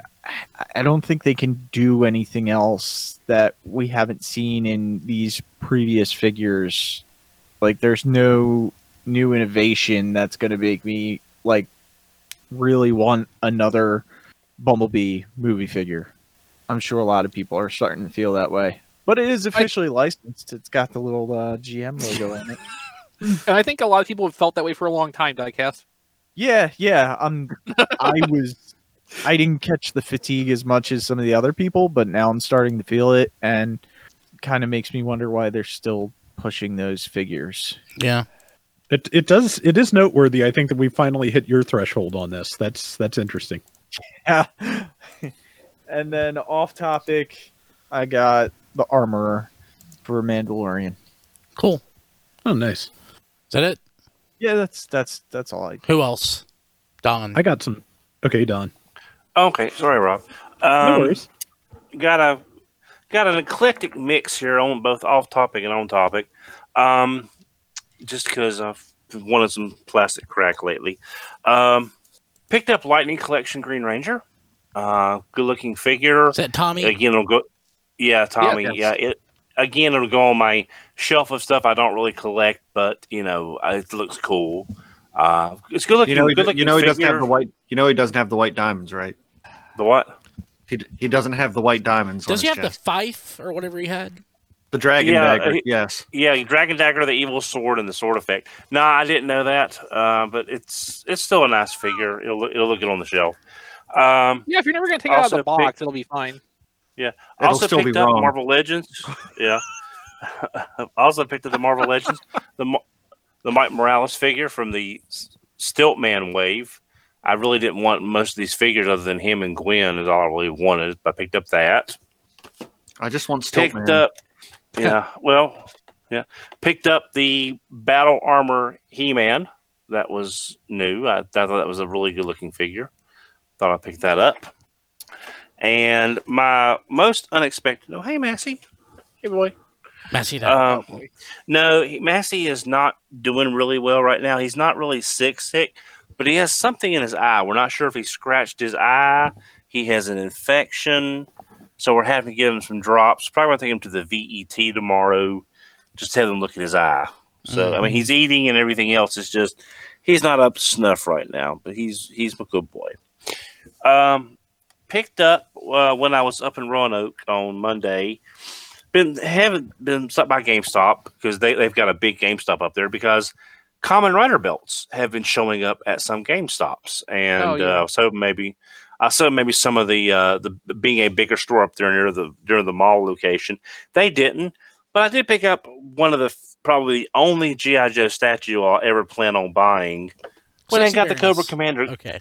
I don't think they can do anything else that we haven't seen in these previous figures. Like, there's no new innovation that's going to make me like really want another Bumblebee movie figure. I'm sure a lot of people are starting to feel that way. But it is officially licensed. It's got the little uh, GM logo in it. And I think a lot of people have felt that way for a long time, Diecast. Yeah, yeah. I'm. I was. I didn't catch the fatigue as much as some of the other people, but now I'm starting to feel it, and kind of makes me wonder why they're still pushing those figures. yeah. It it does it is noteworthy. I think that we finally hit your threshold on this. That's that's interesting. Yeah. and then off topic, I got the armorer for Mandalorian. Cool. Oh, nice. Is that it? Yeah, that's that's that's all I. Who else? Don. I got some. Okay, Don. Okay, sorry, Rob. No Um, worries. got a got an eclectic mix here on both off topic and on topic. Um, just because I've wanted some plastic crack lately. Um, picked up Lightning Collection Green Ranger. Uh, good looking figure. Is that Tommy? Again, it'll go. Yeah, Tommy. yes. Yeah, it. Again, it'll go on my shelf of stuff I don't really collect, but you know, it looks cool. Uh, it's good looking. You know, he, good looking you know he doesn't have the white. You know he doesn't have the white diamonds, right? The what? He he doesn't have the white diamonds. Does on he his have the fife or whatever he had? the dragon Yeah, dagger? he- yes. Yeah, Dragon Dagger, the evil sword, and the sword effect. No, I didn't know that, uh, but it's it's still a nice figure. It'll look- it'll look good on the shelf. Um, Yeah, if you're never going to take it out of the box, pick- it'll be fine. Yeah. It'll also still be picked up wrong. Marvel Legends. Yeah, also picked up the Marvel Legends, the the Miles Morales figure from the S- Stiltman wave. I really didn't want most of these figures other than him and Gwen is all I really wanted. But I picked up that. I just want picked Stiltman. up yeah well yeah picked up the battle armor he-man that was new i, I thought that was a really good looking figure thought i'd pick that up and my most unexpected oh hey massey hey boy Massey. um, no he- massey is not doing really well right now he's not really sick sick but he has something in his eye we're not sure if he scratched his eye he has an infection so we're having to give him some drops. Probably going to take him to the VET tomorrow. Just have him look at his eye. So I mean, he's eating and everything else. It's just he's not up to snuff right now. But he's he's a good boy. Um, picked up uh, when I was up in Roanoke on Monday. Been haven't been stopped by GameStop because they they've got a big GameStop up there because Kamen Rider belts have been showing up at some Game Stops, and Oh, yeah. uh, so maybe I saw maybe some of the uh, the being a bigger store up there near the near the mall location. They didn't, but I did pick up one of the probably the only GI Joe statue I'll ever plan on buying. When I Sexy got the Cobra. Commander, Okay.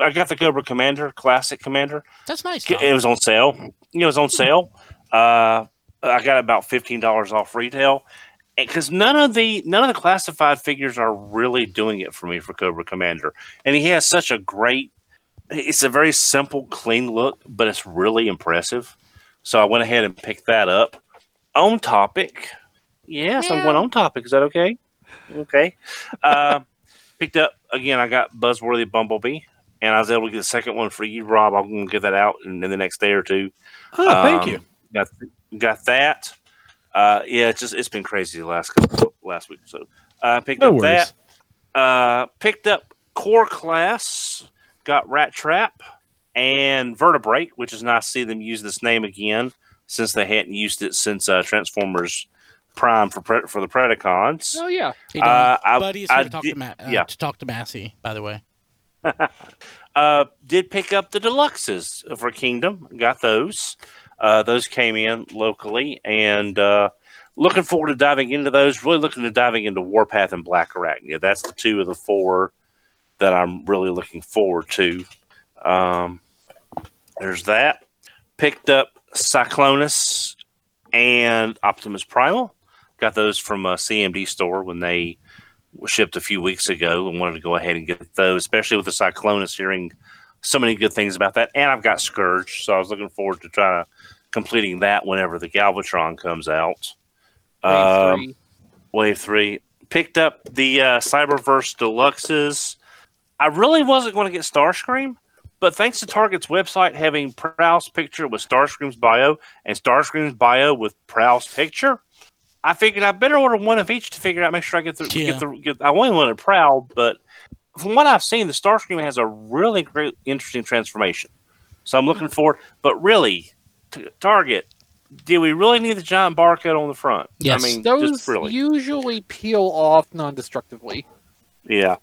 I got the Cobra Commander Classic Commander. That's nice. Don. It was on sale. It was on sale. Uh, I got about fifteen dollars off retail because none of the none of the classified figures are really doing it for me for Cobra Commander, and he has such a great. It's a very simple, clean look, but it's really impressive. So I went ahead and picked that up. On topic, yes, I'm going on topic. Is that okay? Okay. Uh, picked up again. I got Buzzworthy Bumblebee, and I was able to get the second one for you, Rob. I'm going to get that out in, in the next day or two. Oh, thank Um, you. Got got that. Uh, yeah, it's just it's been crazy the last couple last week. So uh, picked No up worries. that. Uh, picked up Core Class. Got Rat Trap and Vertebreak, which is nice to see them use this name again since they hadn't used it since uh, Transformers Prime for pre- for the Predacons. Oh yeah. Hey, Don, Uh, I- Buddy's I here to talk did- to Ma- uh, yeah. to talk to Massey. By the way, Uh, did pick up the deluxes for Kingdom. Got those. Uh, those came in locally, and uh, looking forward to diving into those. Really looking to diving into Warpath and Black Arachnia. That's the two of the four that I'm really looking forward to. Um, there's that. Picked up Cyclonus and Optimus Primal. Got those from a CMD store when they shipped a few weeks ago and wanted to go ahead and get those, especially with the Cyclonus hearing so many good things about that. And I've got Scourge, so I was looking forward to trying to completing that whenever the Galvatron comes out. Wave Um, three. Wave three. Picked up the uh, Cyberverse Deluxes. I really wasn't going to get Starscream, but thanks to Target's website having Prowl's picture with Starscream's bio and Starscream's bio with Prowl's picture, I figured I better order one of each to figure out, make sure I get the Yeah. get the. Get, I only wanted Prowl, but from what I've seen, the Starscream has a really great, interesting transformation. So I'm looking forward. But really, t- Target, do we really need the giant barcode on the front? Yes. I mean, Those just really. usually peel off non-destructively. Yeah.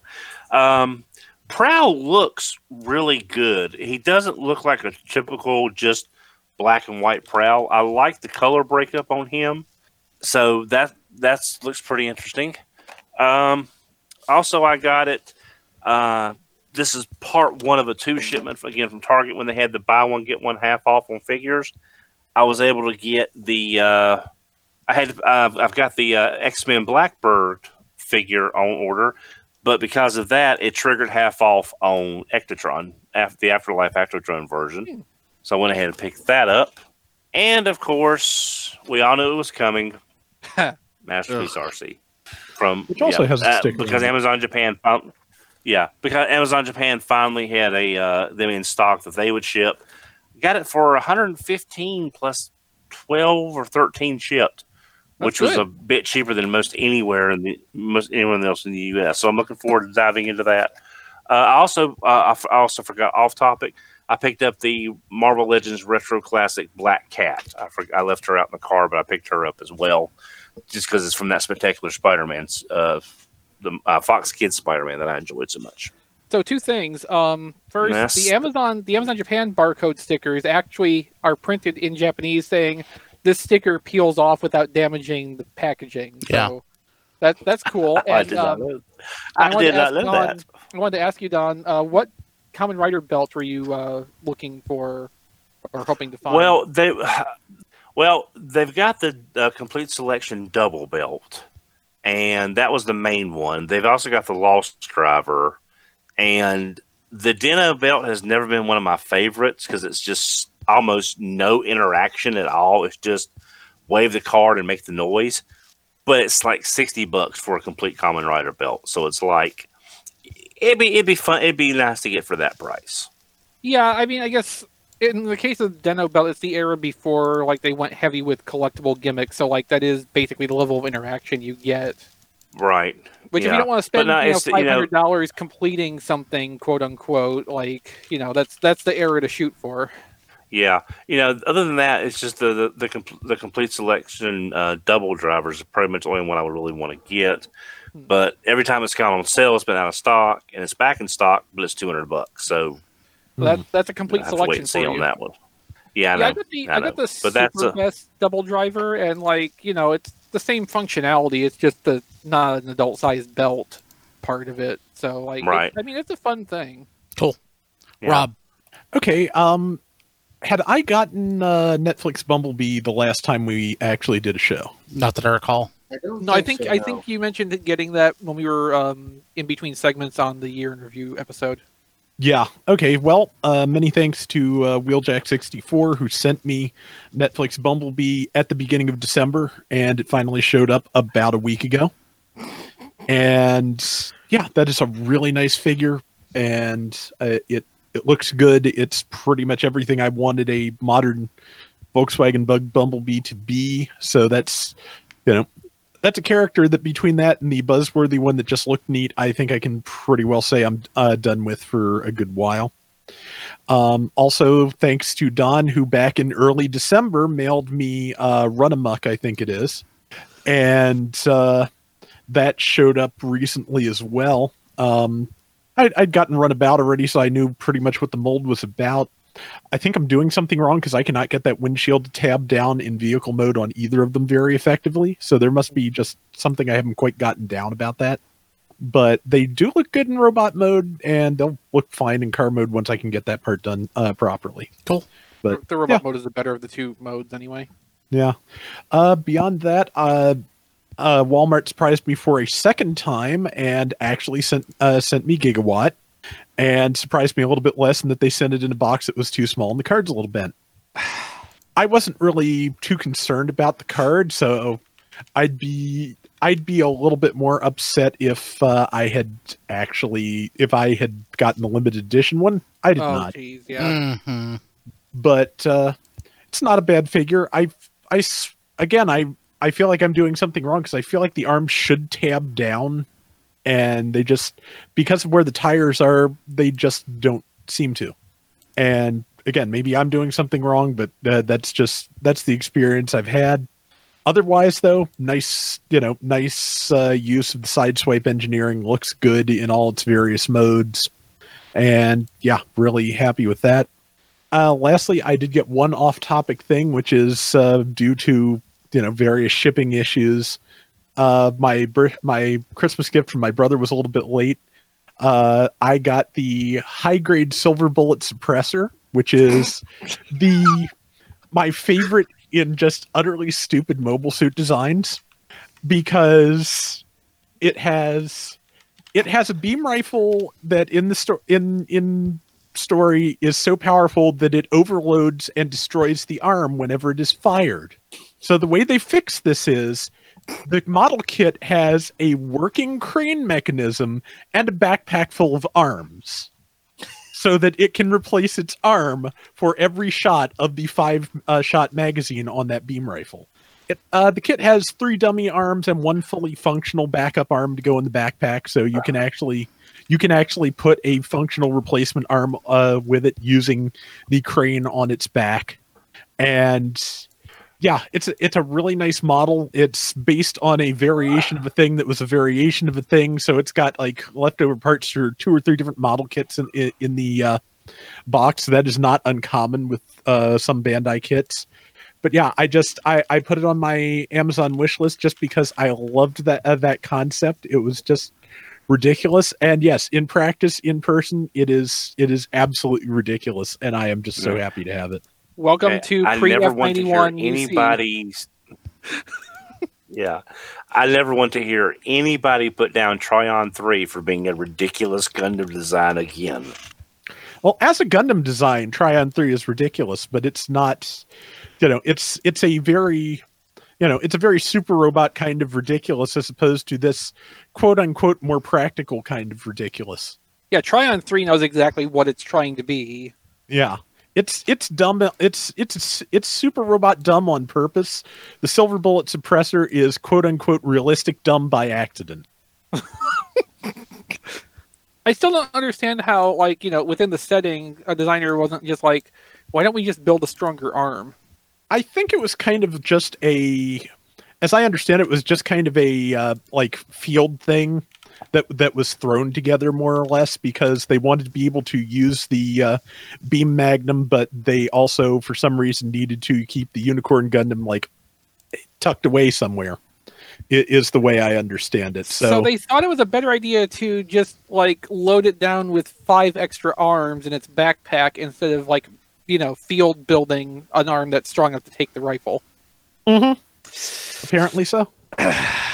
Um, Prowl looks really good. He doesn't look like a typical just black and white Prowl. I like the color breakup on him. So that that's looks pretty interesting. Um, also, I got it. Uh, this is part one of a two shipment again from Target when they had the buy one get one half off on figures. I was able to get the. Uh, I had. Uh, I've got the uh, X Men Blackbird figure on order, but because of that, it triggered half off on Ectotron, after the Afterlife Ectotron version. So I went ahead and picked that up, and of course, we all knew it was coming. Masterpiece Arcee from Which also has a uh, because. Amazon Japan found, yeah because Amazon Japan finally had a uh, them in stock that they would ship. Got it for 115 plus 12 or 13 shipped, which was a bit cheaper than most anywhere in the most anyone else in the U.S. So I'm looking forward to diving into that. Uh, I also uh, I, f- I also forgot off topic. I picked up the Marvel Legends Retro Classic Black Cat. I, for, I left her out in the car, but I picked her up as well, just because it's from that spectacular Spider-Man, uh, the uh, Fox Kids Spider-Man that I enjoyed so much. So two things. Um, first, Yes. the Amazon the Amazon Japan barcode stickers actually are printed in Japanese, saying this sticker peels off without damaging the packaging. Yeah. So that that's cool. I And did not um, know. I I wanted did to not ask know Don- that. I wanted to ask you, Don, uh, what Kamen Rider belt were you uh, looking for or hoping to find? Well, they well they've got the uh, complete selection double belt, and that was the main one. They've also got the Lost Driver, and the Den-O belt has never been one of my favorites because it's just almost no interaction at all. It's just wave the card and make the noise. But it's like sixty bucks for a complete Kamen Rider belt, so it's like it'd be it'd be fun. It'd be nice to get for that price. yeah, I mean, I guess in the case of Den-O belt, it's the era before like they went heavy with collectible gimmicks. So like that is basically the level of interaction you get. Right. Which if you don't want to spend no, you know it's, you know- five hundred dollars completing something, quote unquote, like you know that's that's the era to shoot for. Yeah, you know, other than that, it's just the the the, the complete selection uh, double drivers are pretty much the only one I would really want to get. Hmm. But every time it's gone on sale, it's been out of stock, and it's back in stock, but it's two hundred bucks. So So that that's a complete I wait selection for see you. on that one. Yeah, I yeah, know. I got the I I, got the But that's super a- best double driver, and like you know, it's the same functionality. It's just the not an adult sized belt part of it. So like, it- Right. I mean, it's a fun thing. cool. Yeah. Rob, Okay. Um, had I gotten uh, Netflix Bumblebee the last time we actually did a show? not that I recall. I don't No, I think so, I no. think you mentioned getting that when we were um, in between segments on the year in review episode. Yeah. Okay. Well, uh, many thanks to uh, Wheeljack64 who sent me Netflix Bumblebee at the beginning of December, and it finally showed up about a week ago. and yeah, that is a really nice figure, and uh, it it looks good. It's pretty much everything I wanted a modern Volkswagen Bug Bumblebee to be. So that's you know that's a character that between that and the buzzworthy one that just looked neat, I think I can pretty well say I'm uh, done with for a good while. Um, also, thanks to Don, who back in early December mailed me uh, Runamuck, I think it is, and uh, that showed up recently as well. Um, I'd, I'd gotten already, so I knew pretty much what the mold was about. I think I'm doing something wrong because I cannot get that windshield tab down in vehicle mode on either of them very effectively. So there must be just something I haven't quite gotten down about that. But they do look good in robot mode, and they'll look fine in car mode once I can get that part done uh, properly. Cool. But the robot mode is the better of the two modes anyway. yeah. Uh, beyond that, uh, uh, Walmart surprised me for a second time and actually sent uh, sent me Gigawatt, and surprised me a little bit less in that they sent it in a box that was too small and the card's a little bent. I wasn't really too concerned about the card, so I'd be I'd be a little bit more upset if uh, I had actually if I had gotten the limited edition one. I did oh, not jeez, yeah. hmm but uh, it's not a bad figure. I I again, I, I feel like I'm doing something wrong because I feel like the arm should tab down, and they just because of where the tires are, they just don't seem to. And again, maybe I'm doing something wrong, but uh, that's just that's the experience I've had. Otherwise, though, nice, you know, nice uh, use of the Sideswipe engineering. Looks good in all its various modes, and yeah, really happy with that. Uh, lastly, I did get one off-topic thing, which is uh, due to you know various shipping issues. Uh, my my Christmas gift from my brother was a little bit late. Uh, I got the high-grade silver bullet suppressor, which is the my favorite in just utterly stupid mobile suit designs because it has it has a beam rifle that in the sto- in in story is so powerful that it overloads and destroys the arm whenever it is fired. So the way they fix this is the model kit has a working crane mechanism and a backpack full of arms so that it can replace its arm for every shot of the five uh, shot magazine on that beam rifle. It, uh, the kit has three dummy arms and one fully functional backup arm to go in the backpack, so you can actually you can actually put a functional replacement arm uh, with it using the crane on its back. And yeah, it's a, it's a really nice model. It's based on a variation of a thing that was a variation of a thing, so it's got like leftover parts for two or three different model kits in in, in the uh, box. That is not uncommon with uh, some Bandai kits. But yeah, I just I, I put it on my Amazon wish list just because I loved that uh, that concept. It was just ridiculous and yes in practice in person it is it is absolutely ridiculous and i am just so happy to have it Welcome to I pre never F want to hear anybody's. yeah, I never want to hear anybody put down Tryon Three for being a ridiculous Gundam design again. well as a gundam design tryon 3 is ridiculous but it's not you know it's it's a very you know it's a very super robot kind of ridiculous as opposed to this quote unquote more practical kind of ridiculous Yeah, Tryon three knows exactly what it's trying to be. Yeah. It's it's dumb. It's it's it's super robot dumb on purpose. The silver bullet suppressor is quote unquote realistic dumb by accident. I still don't understand how, like, you know, within the setting, a designer wasn't just like, why don't we just build a stronger arm? I think it was kind of just a, as I understand it, was just kind of a uh, like field thing that that was thrown together more or less because they wanted to be able to use the uh, beam magnum, but they also for some reason needed to keep the unicorn Gundam like tucked away somewhere. Is the way I understand it. So, So, they thought it was a better idea to just like load it down with five extra arms in its backpack instead of like, you know, field building an arm that's strong enough to take the rifle. Mm-hmm. Apparently so.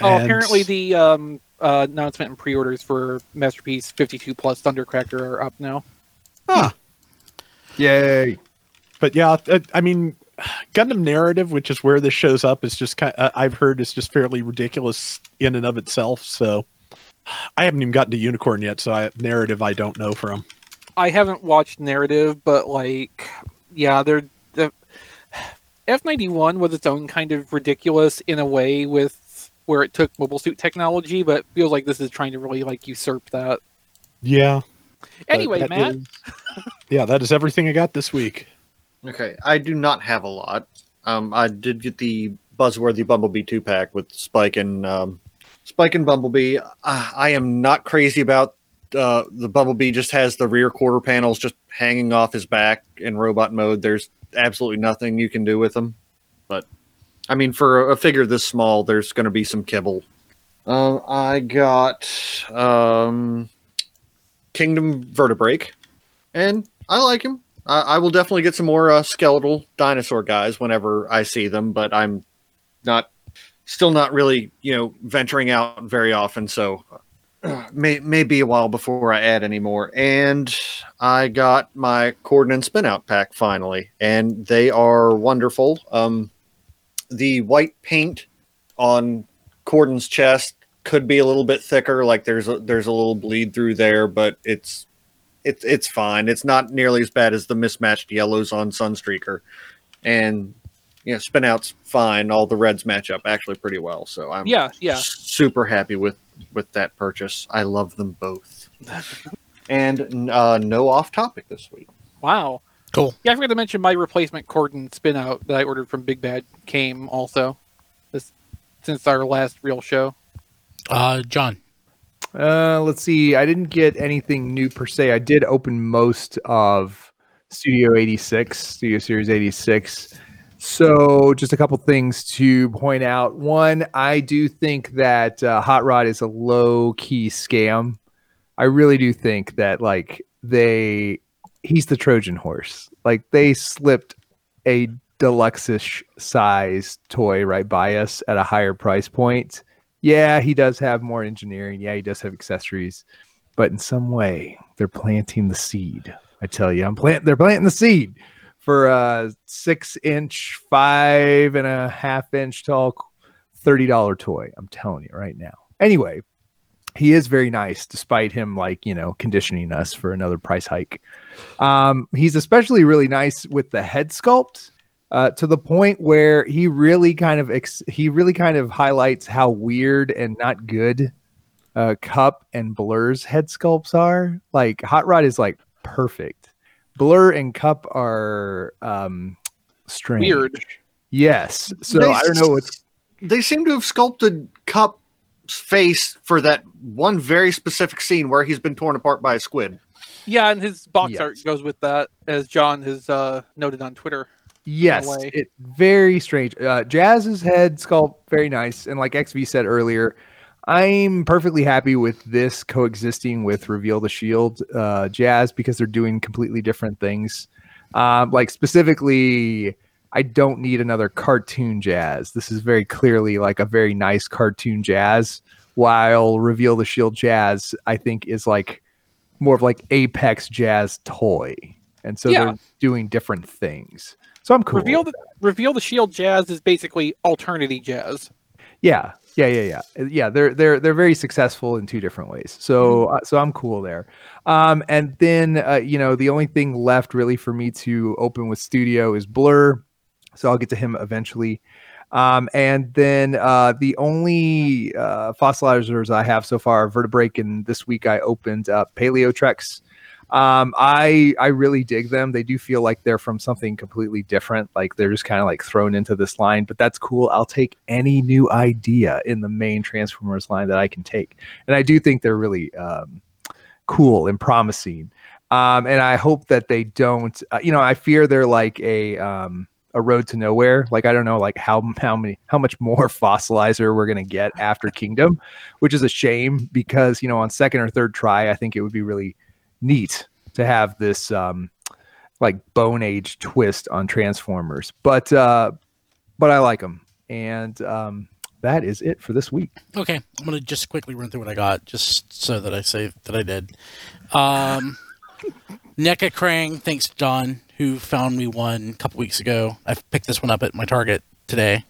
Oh, And- apparently the um, uh, announcement and pre-orders for Masterpiece 52 Plus Thundercracker are up now. Huh. Yay. but yeah, uh, I mean, Gundam narrative, which is where this shows up, is just kind. Uh, I've heard is just fairly ridiculous in and of itself. So I haven't even gotten to Unicorn yet. So I, narrative, I don't know from. I haven't watched narrative, but like, yeah, they're the F ninety one was its own kind of ridiculous in a way with where it took mobile suit technology, but feels like this is trying to really like usurp that. Yeah. Anyway, that Matt, is- yeah, that is everything I got this week. Okay, I do not have a lot. Um, I did get the Buzzworthy Bumblebee two pack with Spike and um, Spike and Bumblebee. Uh, I am not crazy about uh, the Bumblebee. Just has the rear quarter panels just hanging off his back in robot mode. There's absolutely nothing you can do with them. But I mean, for a figure this small, there's going to be some kibble. Uh, I got um, Kingdom Vertebreak, and I like him. I, I will definitely get some more uh, skeletal dinosaur guys whenever I see them, but I'm not still not really you know venturing out very often. So may may be a while before I add any more. And I got my Cordon spin out pack finally, and they are wonderful. Um, the white paint on Cordon's chest could be a little bit thicker, like there's a, there's a little bleed through there, but it's it's it's fine. It's not nearly as bad as the mismatched yellows on Sunstreaker, and you know, spin out's fine. All the reds match up actually pretty well, so I'm yeah, yeah. super happy with with that purchase. I love them both. and uh, no off topic this week. Wow. Cool. Yeah, I forgot to mention my replacement Cordon spin out that I ordered from Big Bad came also. This since our last real show. Uh, John. Uh, let's see. I didn't get anything new per se. I did open most of Studio 86, Studio Series 86. So, just a couple things to point out. One, I do think that uh, Hot Rod is a low key scam. I really do think that, like, they, he's the Trojan horse. Like, they slipped a deluxe size toy right by us at a higher price point yeah, he does have more engineering. Yeah, he does have accessories, but in some way, they're planting the seed. I tell you, I'm plant. They're planting the seed for a six inch, five and a half inch tall, thirty dollar toy. I'm telling you right now. Anyway, he is very nice, despite him like you know conditioning us for another price hike. Um, he's especially really nice with the head sculpt uh, to the point where he really kind of ex- he really kind of highlights how weird and not good uh, Kup and Blurr's head sculpts are. Like Hot Rod is like perfect. Blurr and Kup are um, strange. Weird. Yes. So They I don't know what's They seem to have sculpted Kup's face for that one very specific scene where he's been torn apart by a squid. Yeah, and his box Yes. art goes with that, as John has uh, noted on Twitter. Yes, way. it very strange. Uh, Jazz's head sculpt very nice, and like XV said earlier, I'm perfectly happy with this coexisting with Reveal the Shield uh, Jazz because they're doing completely different things. Um, like specifically, I don't need another cartoon Jazz. This is very clearly like a very nice cartoon Jazz, while Reveal the Shield Jazz I think is like more of like Apex Jazz toy, and so Yeah. they're doing different things. So I'm cool. Reveal the Reveal the Shield Jazz is basically alternity jazz. Yeah, yeah, yeah, yeah, Uh, yeah. They're they're they're very successful in two different ways. So uh, so I'm cool there. Um, and then uh, you know the only thing left really for me to open with Studio is Blurr. So I'll get to him eventually. Um, and then uh, the only uh, fossilizers I have so far are Vertebreak, and this week I opened up Paleotrex. Um, I I really dig them. They do feel like they're from something completely different. Like they're just kind of like thrown into this line, but that's cool. I'll take any new idea in the main Transformers line that I can take, and I do think they're really um, cool and promising. Um, and I hope that they don't. Uh, you know, I fear they're like a um, a road to nowhere. Like I don't know, like how how many how much more fossilizer we're gonna get after Kingdom, which is a shame because you know on second or third try, I think it would be really neat to have this um like bone age twist on transformers but uh but i like them and um that is it for this week Okay, I'm gonna just quickly run through what I got, just so that I say that I did. Um, NECA Krang, thanks John, who found me one a couple weeks ago. I picked this one up at my Target today.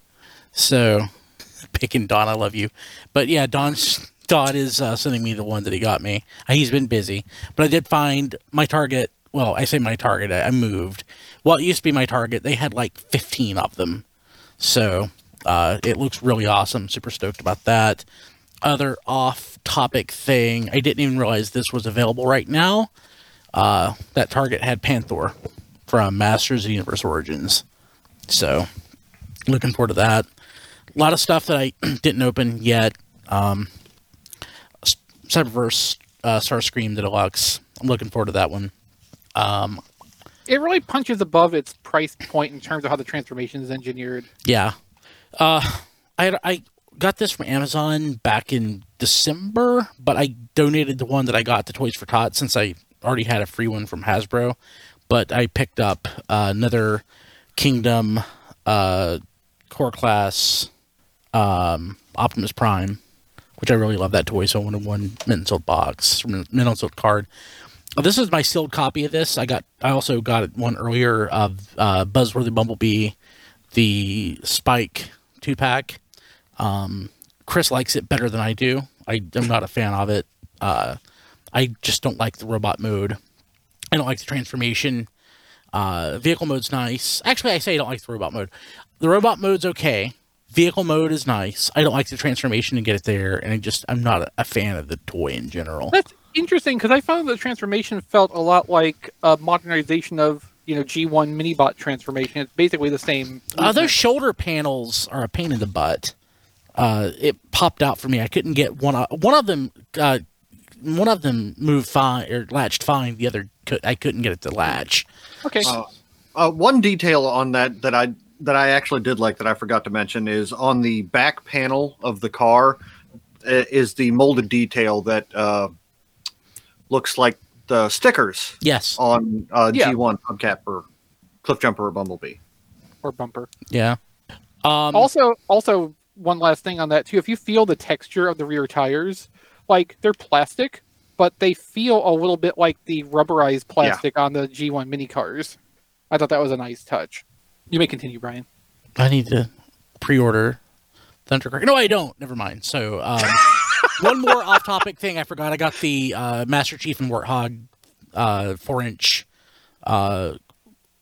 So, picking Don, I love you. But yeah, Don's Don is uh, sending me the one that he got me. Uh, He's been busy, but I did find my Target. Well, I say my Target. I, moved. Well, it used to be my Target. They had like 15 of them. So uh, it looks really awesome. Super stoked about that. Other off topic thing, I didn't even realize this was available right now. Uh, that Target had Panther from Masters of Universe Origins. So looking forward to that. A lot of stuff that I didn't open yet. Um, Cyberverse uh, Starscream the Deluxe. I'm looking forward to that one. Um, It really punches above its price point in terms of how the transformation is engineered. Yeah. Uh, I I got this from Amazon back in December, but I donated the one that I got to Toys for Tots since I already had a free one from Hasbro. But I picked up uh, another Kingdom uh, core class um, Optimus Prime, which I really love that toy. So I wanted one mint sealed box, mint sealed card. Uh, This is my sealed copy of this. I got. I also got one earlier of uh, Buzzworthy Bumblebee, the Spike two pack. Um, Chris likes it better than I do. I am not a fan of it. Uh, I just don't like the robot mode. I don't like the transformation. Uh, vehicle mode's nice. Actually, I say I don't like the robot mode. The robot mode's okay. Vehicle mode is nice. I don't like the transformation to get it there, and I just I'm not a, a fan of the toy in general. That's interesting because I found the transformation felt a lot like a modernization of you know G1 Minibot transformation. It's basically the same. Uh, those shoulder panels are a pain in the butt. Uh, it popped out for me. I couldn't get one. o- One of them. Uh, one of them moved fine or latched fine. The other, could, I couldn't get it to latch. okay. Uh, uh, one detail on that that I that I actually did like that I forgot to mention is on the back panel of the car uh, is the molded detail that uh, looks like the stickers Yes. on uh, Yeah. G1 Hubcap or Cliff Jumper or Bumblebee. or bumper. Yeah. Um, also, also one last thing on that too. If you feel the texture of the rear tires, like they're plastic, but they feel a little bit like the rubberized plastic on the G1 mini cars. I thought that was a nice touch. You may continue, Brian. I need to pre-order Thundercracker. No, I don't. Never mind. So, um, one more off-topic thing. I forgot. I got the uh, Master Chief and Warthog uh, four-inch uh,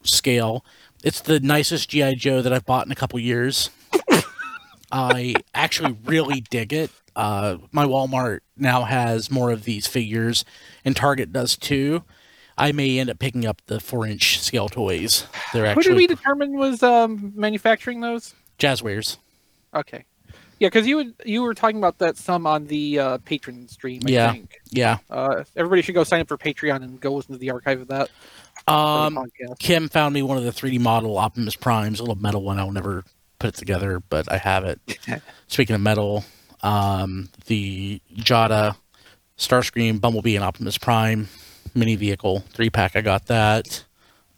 scale. It's the nicest GI Joe that I've bought in a couple years. I actually really dig it. Uh, my Walmart now has more of these figures, and Target does too. I may end up picking up the four-inch scale toys. They're Who did we determine was um, manufacturing those? Jazwares. Okay. Yeah, because you would you were talking about that some on the uh, patron stream. I Yeah. think. Yeah. Uh, everybody should go sign up for Patreon and go listen to the archive of that. Um. Kim found me one of the 3D model Optimus Primes, a little metal one. I'll never put it together, but I have it. Speaking of metal, um, the Jada, Starscream, Bumblebee, and Optimus Prime mini vehicle three pack. I got that.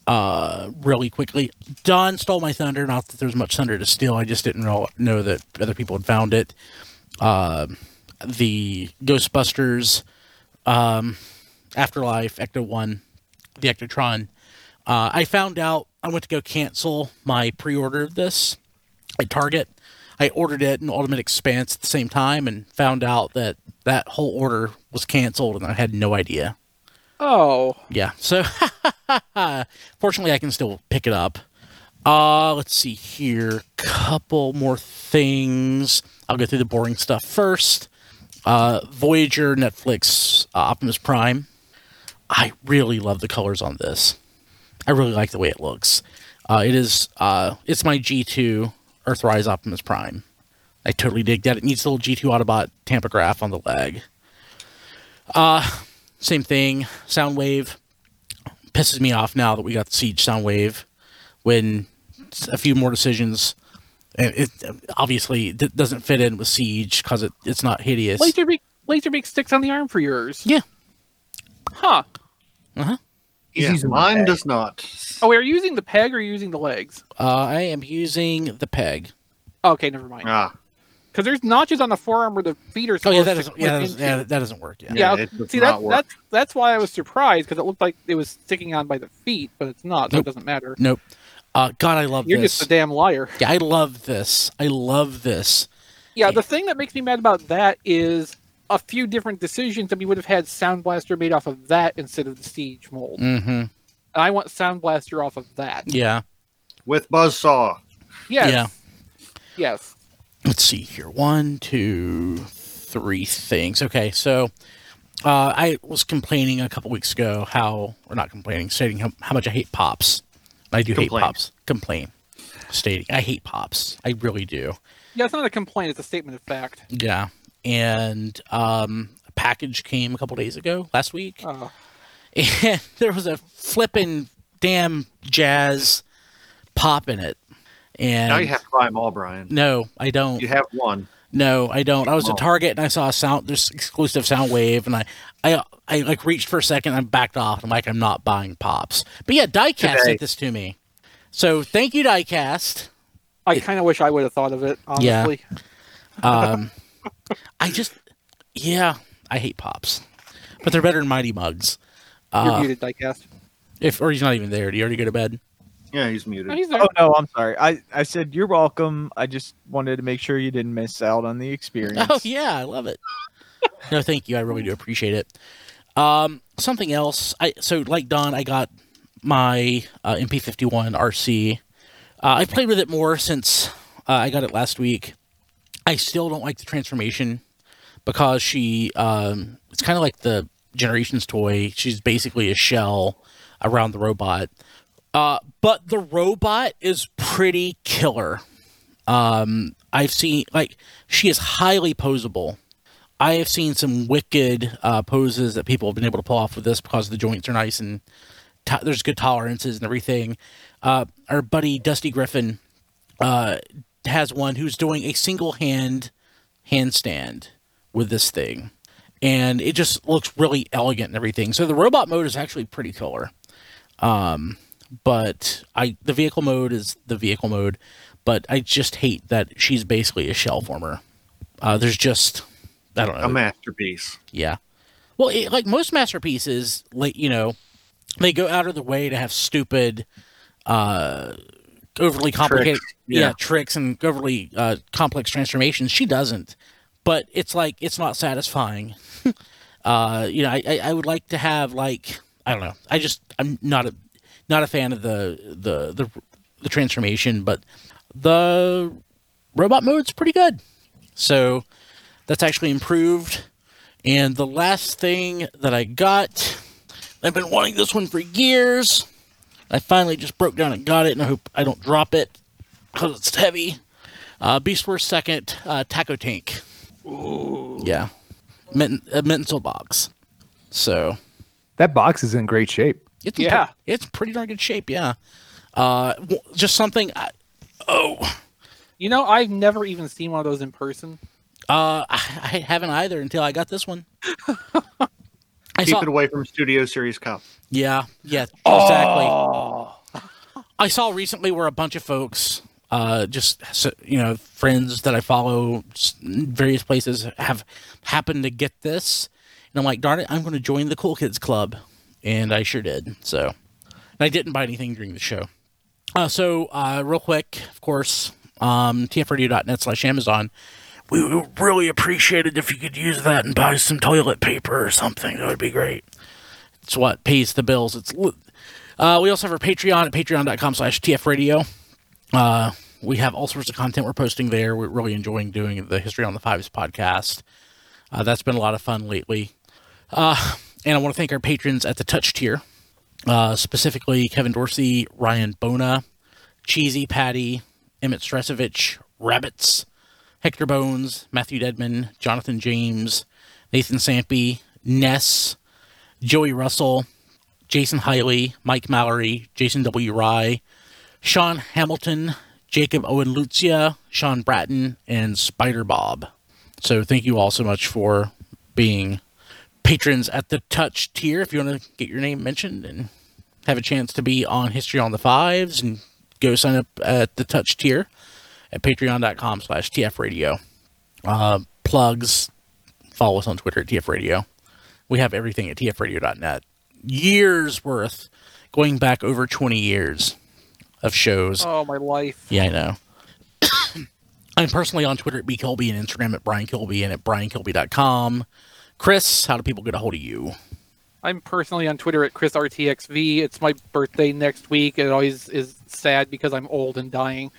Uh, really quickly, Don stole my thunder. Not that there's much thunder to steal. I just didn't know, that other people had found it. Uh, the Ghostbusters, um, Afterlife, Ecto One, the Ectotron. Uh, I found out I went to go cancel my pre-order of this at Target. I ordered it in Ultimate Expanse at the same time and found out that that whole order was canceled and I had no idea. Oh, Yeah, so fortunately I can still pick it up. Uh, let's see here. Couple more things. I'll go through the boring stuff first. Uh, Voyager, Netflix, uh, Optimus Prime. I really love the colors on this. I really like the way it looks. Uh, it is. Uh, it's my G2 Earthrise Optimus Prime. I totally dig that. It needs a little G2 Autobot tampograph on the leg. Uh, same thing. Soundwave pisses me off now that we got the Siege Soundwave. When a few more decisions, and it obviously d- doesn't fit in with Siege because it, it's not hideous. Laserbeak Laserbeak sticks on the arm for yours. Yeah. Huh. He's Yeah, using mine does not. Oh, are you using the peg or are you using the legs? Uh, I am using the peg. Okay, never mind. Ah, because there's notches on the forearm where the feet are Oh yeah, that doesn't. Yeah, that doesn't, yeah, that doesn't work. Yeah. Yeah, it See not that work. that's that's why I was surprised because it looked like it was sticking on by the feet, but it's not, so Nope. it doesn't matter. Nope. Uh, God, I love this. You're this. just a damn liar. yeah, I love this. I love this. Yeah, the thing that makes me mad about that is a few different decisions that we would have had Sound Blaster made off of that instead of the Siege mold. Mm-hmm. And I want Sound Blaster off of that. Yeah. with Buzzsaw. Yes. Yeah. Yes. let's see here one two three things okay so uh, i was complaining a couple weeks ago how or not complaining stating how, how much i hate pops i do hate pops complain stating i hate pops i really do Yeah, it's not a complaint, it's a statement of fact. yeah and um, a package came a couple days ago last week Uh, and there was a flippin' damn jazz pop in it and Now you have to buy them all, Brian. no i don't You have one. No, I don't. I was Oh. at Target and I saw a sound this exclusive sound wave and I I I like reached for a second and I backed off. I'm like I'm not buying pops. But yeah, Diecast Today. sent this to me. So thank you, Diecast. I kind of wish I would have thought of it, Yeah. honestly. Um I just yeah, I hate pops. But they're better than Mighty Mugs. You're Uh, muted, Diecast. if or he's not even there. Do you already go to bed? Yeah, he's muted. Oh, he's there. Oh no, I'm sorry. I, I said you're welcome. I just wanted to make sure you didn't miss out on the experience. Oh yeah, I love it. no, thank you. I really do appreciate it. Um, something else. I so like Don, I got my uh, MP51 Arcee. Uh, I played with it more since uh, I got it last week. I still don't like the transformation because she. Um, it's kind of like the Generations toy. She's basically a shell around the robot. Uh, but the robot is pretty killer. Um, I've seen like she is highly posable. I have seen some wicked uh, poses that people have been able to pull off with this because the joints are nice and to- there's good tolerances and everything. Uh, our buddy Dusty Griffin uh, has one who's doing a single hand handstand with this thing, and it just looks really elegant and everything. So the robot mode is actually pretty killer. Um, but I the vehicle mode is the vehicle mode, but I just hate that she's basically a shell former. Uh, there's just I don't know. A masterpiece. Yeah. Well, it, like most masterpieces, like you know, they go out of the way to have stupid, uh, overly complicated, Tricks, yeah. yeah. tricks and overly uh, complex transformations. She doesn't, but it's like it's not satisfying. uh, you know, I, I I would like to have like I don't know. I just I'm not a not a fan of the the the the transformation, but the robot mode's pretty good. So that's actually improved. And the last thing that I got, I've been wanting this one for years. I finally just broke down and got it, and I hope I don't drop it because it's heavy. Uh, Beast Wars Second uh, Taco Tank. Ooh. Yeah. Mint, a Mental box. So That box is in great shape. it's Yeah. pre- it's pretty darn good shape. Yeah. Uh, w- just something. I, oh, You know, I've never even seen one of those in person. uh, I, I haven't either until I got this one. I Keep saw, it away from Studio Series Kup. Yeah, yeah, exactly. I saw recently where a bunch of folks, uh, just so- you know, friends that I follow various places have happened to get this, and I'm like, darn it, I'm going to join the cool kids club, and I sure did. So, and I didn't buy anything during the show. Uh, so, uh, real quick, of course, um, tfradio.net slash Amazon. We would really appreciate it if you could use that and buy some toilet paper or something. That would be great. It's what pays the bills. It's uh, we also have our Patreon at patreon.com slash tfradio. Uh, we have all sorts of content we're posting there. We're really enjoying doing the History on the Fives podcast. Uh, that's been a lot of fun lately. Uh, and I want to thank our patrons at the touch tier, uh, specifically Kevin Dorsey, Ryan Bona, Cheesy Patty, Emmett Stresovich, Rabbits, Hector Bones, Matthew Dedman, Jonathan James, Nathan Sampy, Ness, Joey Russell, Jason Hiley, Mike Mallory, Jason W. Rye, Sean Hamilton, Jacob Owen Lucia, Sean Bratton, and Spider Bob. So thank you all so much for being patrons at the touch tier. If you want to get your name mentioned and have a chance to be on History on the Fives and go sign up at the touch tier at patreon.com slash tfradio. Uh, plugs. Follow us on Twitter at TF Radio. We have everything at tfradio.net. Years worth, going back over 20 years of shows. Oh, my life. Yeah, I know. I'm personally on Twitter at bkilby and Instagram at Brian Kilby and at briankilby.com. Chris, how do people get a hold of you? I'm personally on Twitter at ChrisRTXV. It's my birthday next week. It always is sad because I'm old and dying.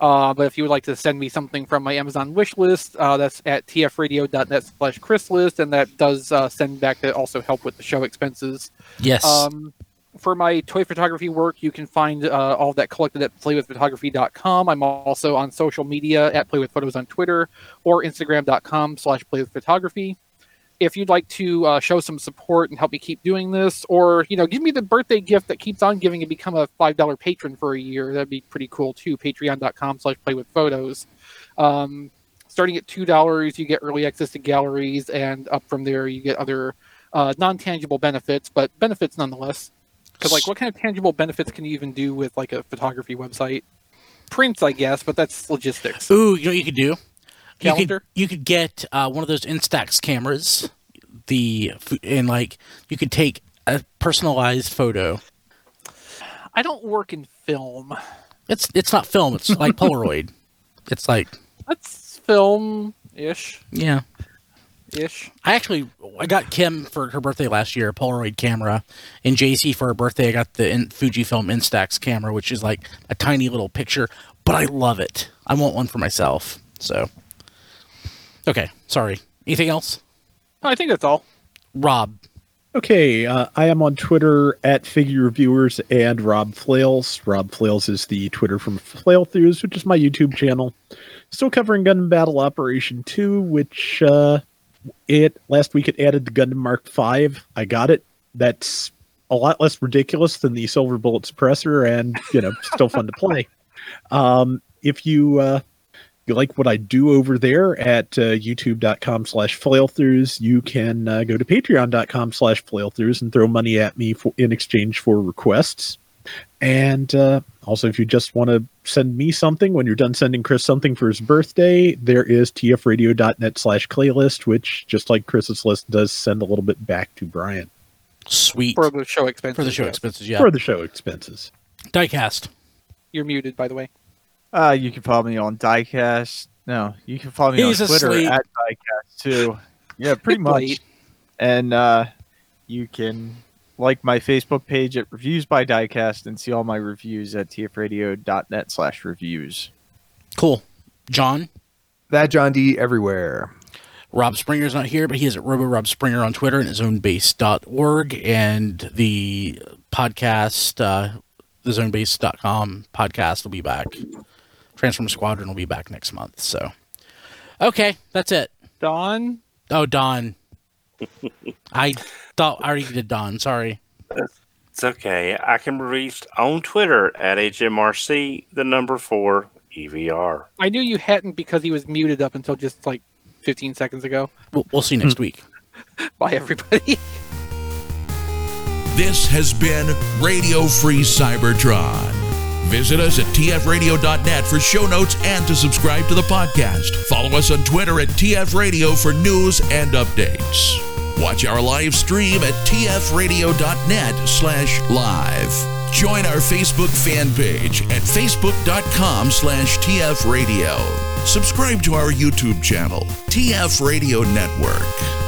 Uh, but if you would like to send me something from my Amazon wish list, uh, that's at tfradio.net slash chrislist, and that does uh, send back to also help with the show expenses. Yes. Um, for my toy photography work, you can find uh, all of that collected at playwithphotography.com. I'm also on social media at playwithphotos on Twitter or instagram.com slash playwithphotography. If you'd like to uh, show some support and help me keep doing this, or you know, give me the birthday gift that keeps on giving and become a five dollar patron for a year, that'd be pretty cool too. Patreon.com slash playwithphotos. Um, starting at two dollars, you get early access to galleries, and up from there, you get other uh, non tangible benefits, but benefits nonetheless. Because like, what kind of tangible benefits can you even do with like a photography website? Prints, I guess, but that's logistics. Ooh, you know what you could do? You Calendar? could, you could get uh, one of those Instax cameras, the and like you could take a personalized photo. I don't work in film. It's it's not film. It's like Polaroid. It's like That's film ish yeah. ish. I actually I got Kim for her birthday last year a Polaroid camera, and JC for her birthday I got the in, Fujifilm Instax camera, which is like a tiny little picture, but I love it. I want one for myself. So, okay, sorry. Anything else, I think that's all. Rob? Okay, uh, I am on Twitter at Figure Reviewers and Rob Flails. Rob Flails is the Twitter from Flail Throughs, which is my YouTube channel. Still covering Gundam Battle Operation 2, which uh, it last week it added the Gundam Mark V. I got it. That's a lot less ridiculous than the Silver Bullet suppressor, and you know, still fun to play. Um, if you uh, you like what I do over there at uh, youtube.com slash flailthroughs, you can uh, go to patreon.com slash flailthroughs and throw money at me for, in exchange for requests. And uh, also, if you just want to send me something when you're done sending Chris something for his birthday, there is tfradio.net slash playlist, which, just like Chris's list, does send a little bit back to Brian Sweet For the show expenses. for the show yes. expenses. Yeah, for the show expenses. diecast. You're muted, by the way. Uh, you can follow me on Diecast. No, you can follow me He's on Twitter asleep. at Diecast too. Yeah, pretty much. And uh, you can like my Facebook page at Reviews by Diecast and see all my reviews at tfradio.net slash reviews. Cool. John. That John D everywhere. Rob Springer's not here, but he is at Robo Rob Springer on Twitter and zonebase.org and the podcast, uh, the zonebase.com podcast will be back. Transform Squadron will be back next month. So, okay, that's it. Don, Oh, Don. I thought I already did Don. Sorry. It's okay. I can be reached on Twitter at HMRC, the number four EVR. I knew you hadn't because he was muted up until just like 15 seconds ago. We'll, we'll see you next week. Bye, everybody. This has been Radio Free Cybertron. Visit us at tfradio.net for show notes and to subscribe to the podcast. Follow us on Twitter at tfradio for news and updates. Watch our live stream at tfradio.net slash live. Join our Facebook fan page at facebook.com slash tfradio. Subscribe to our YouTube channel, TF Radio Network.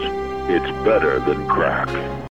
It's better than crack.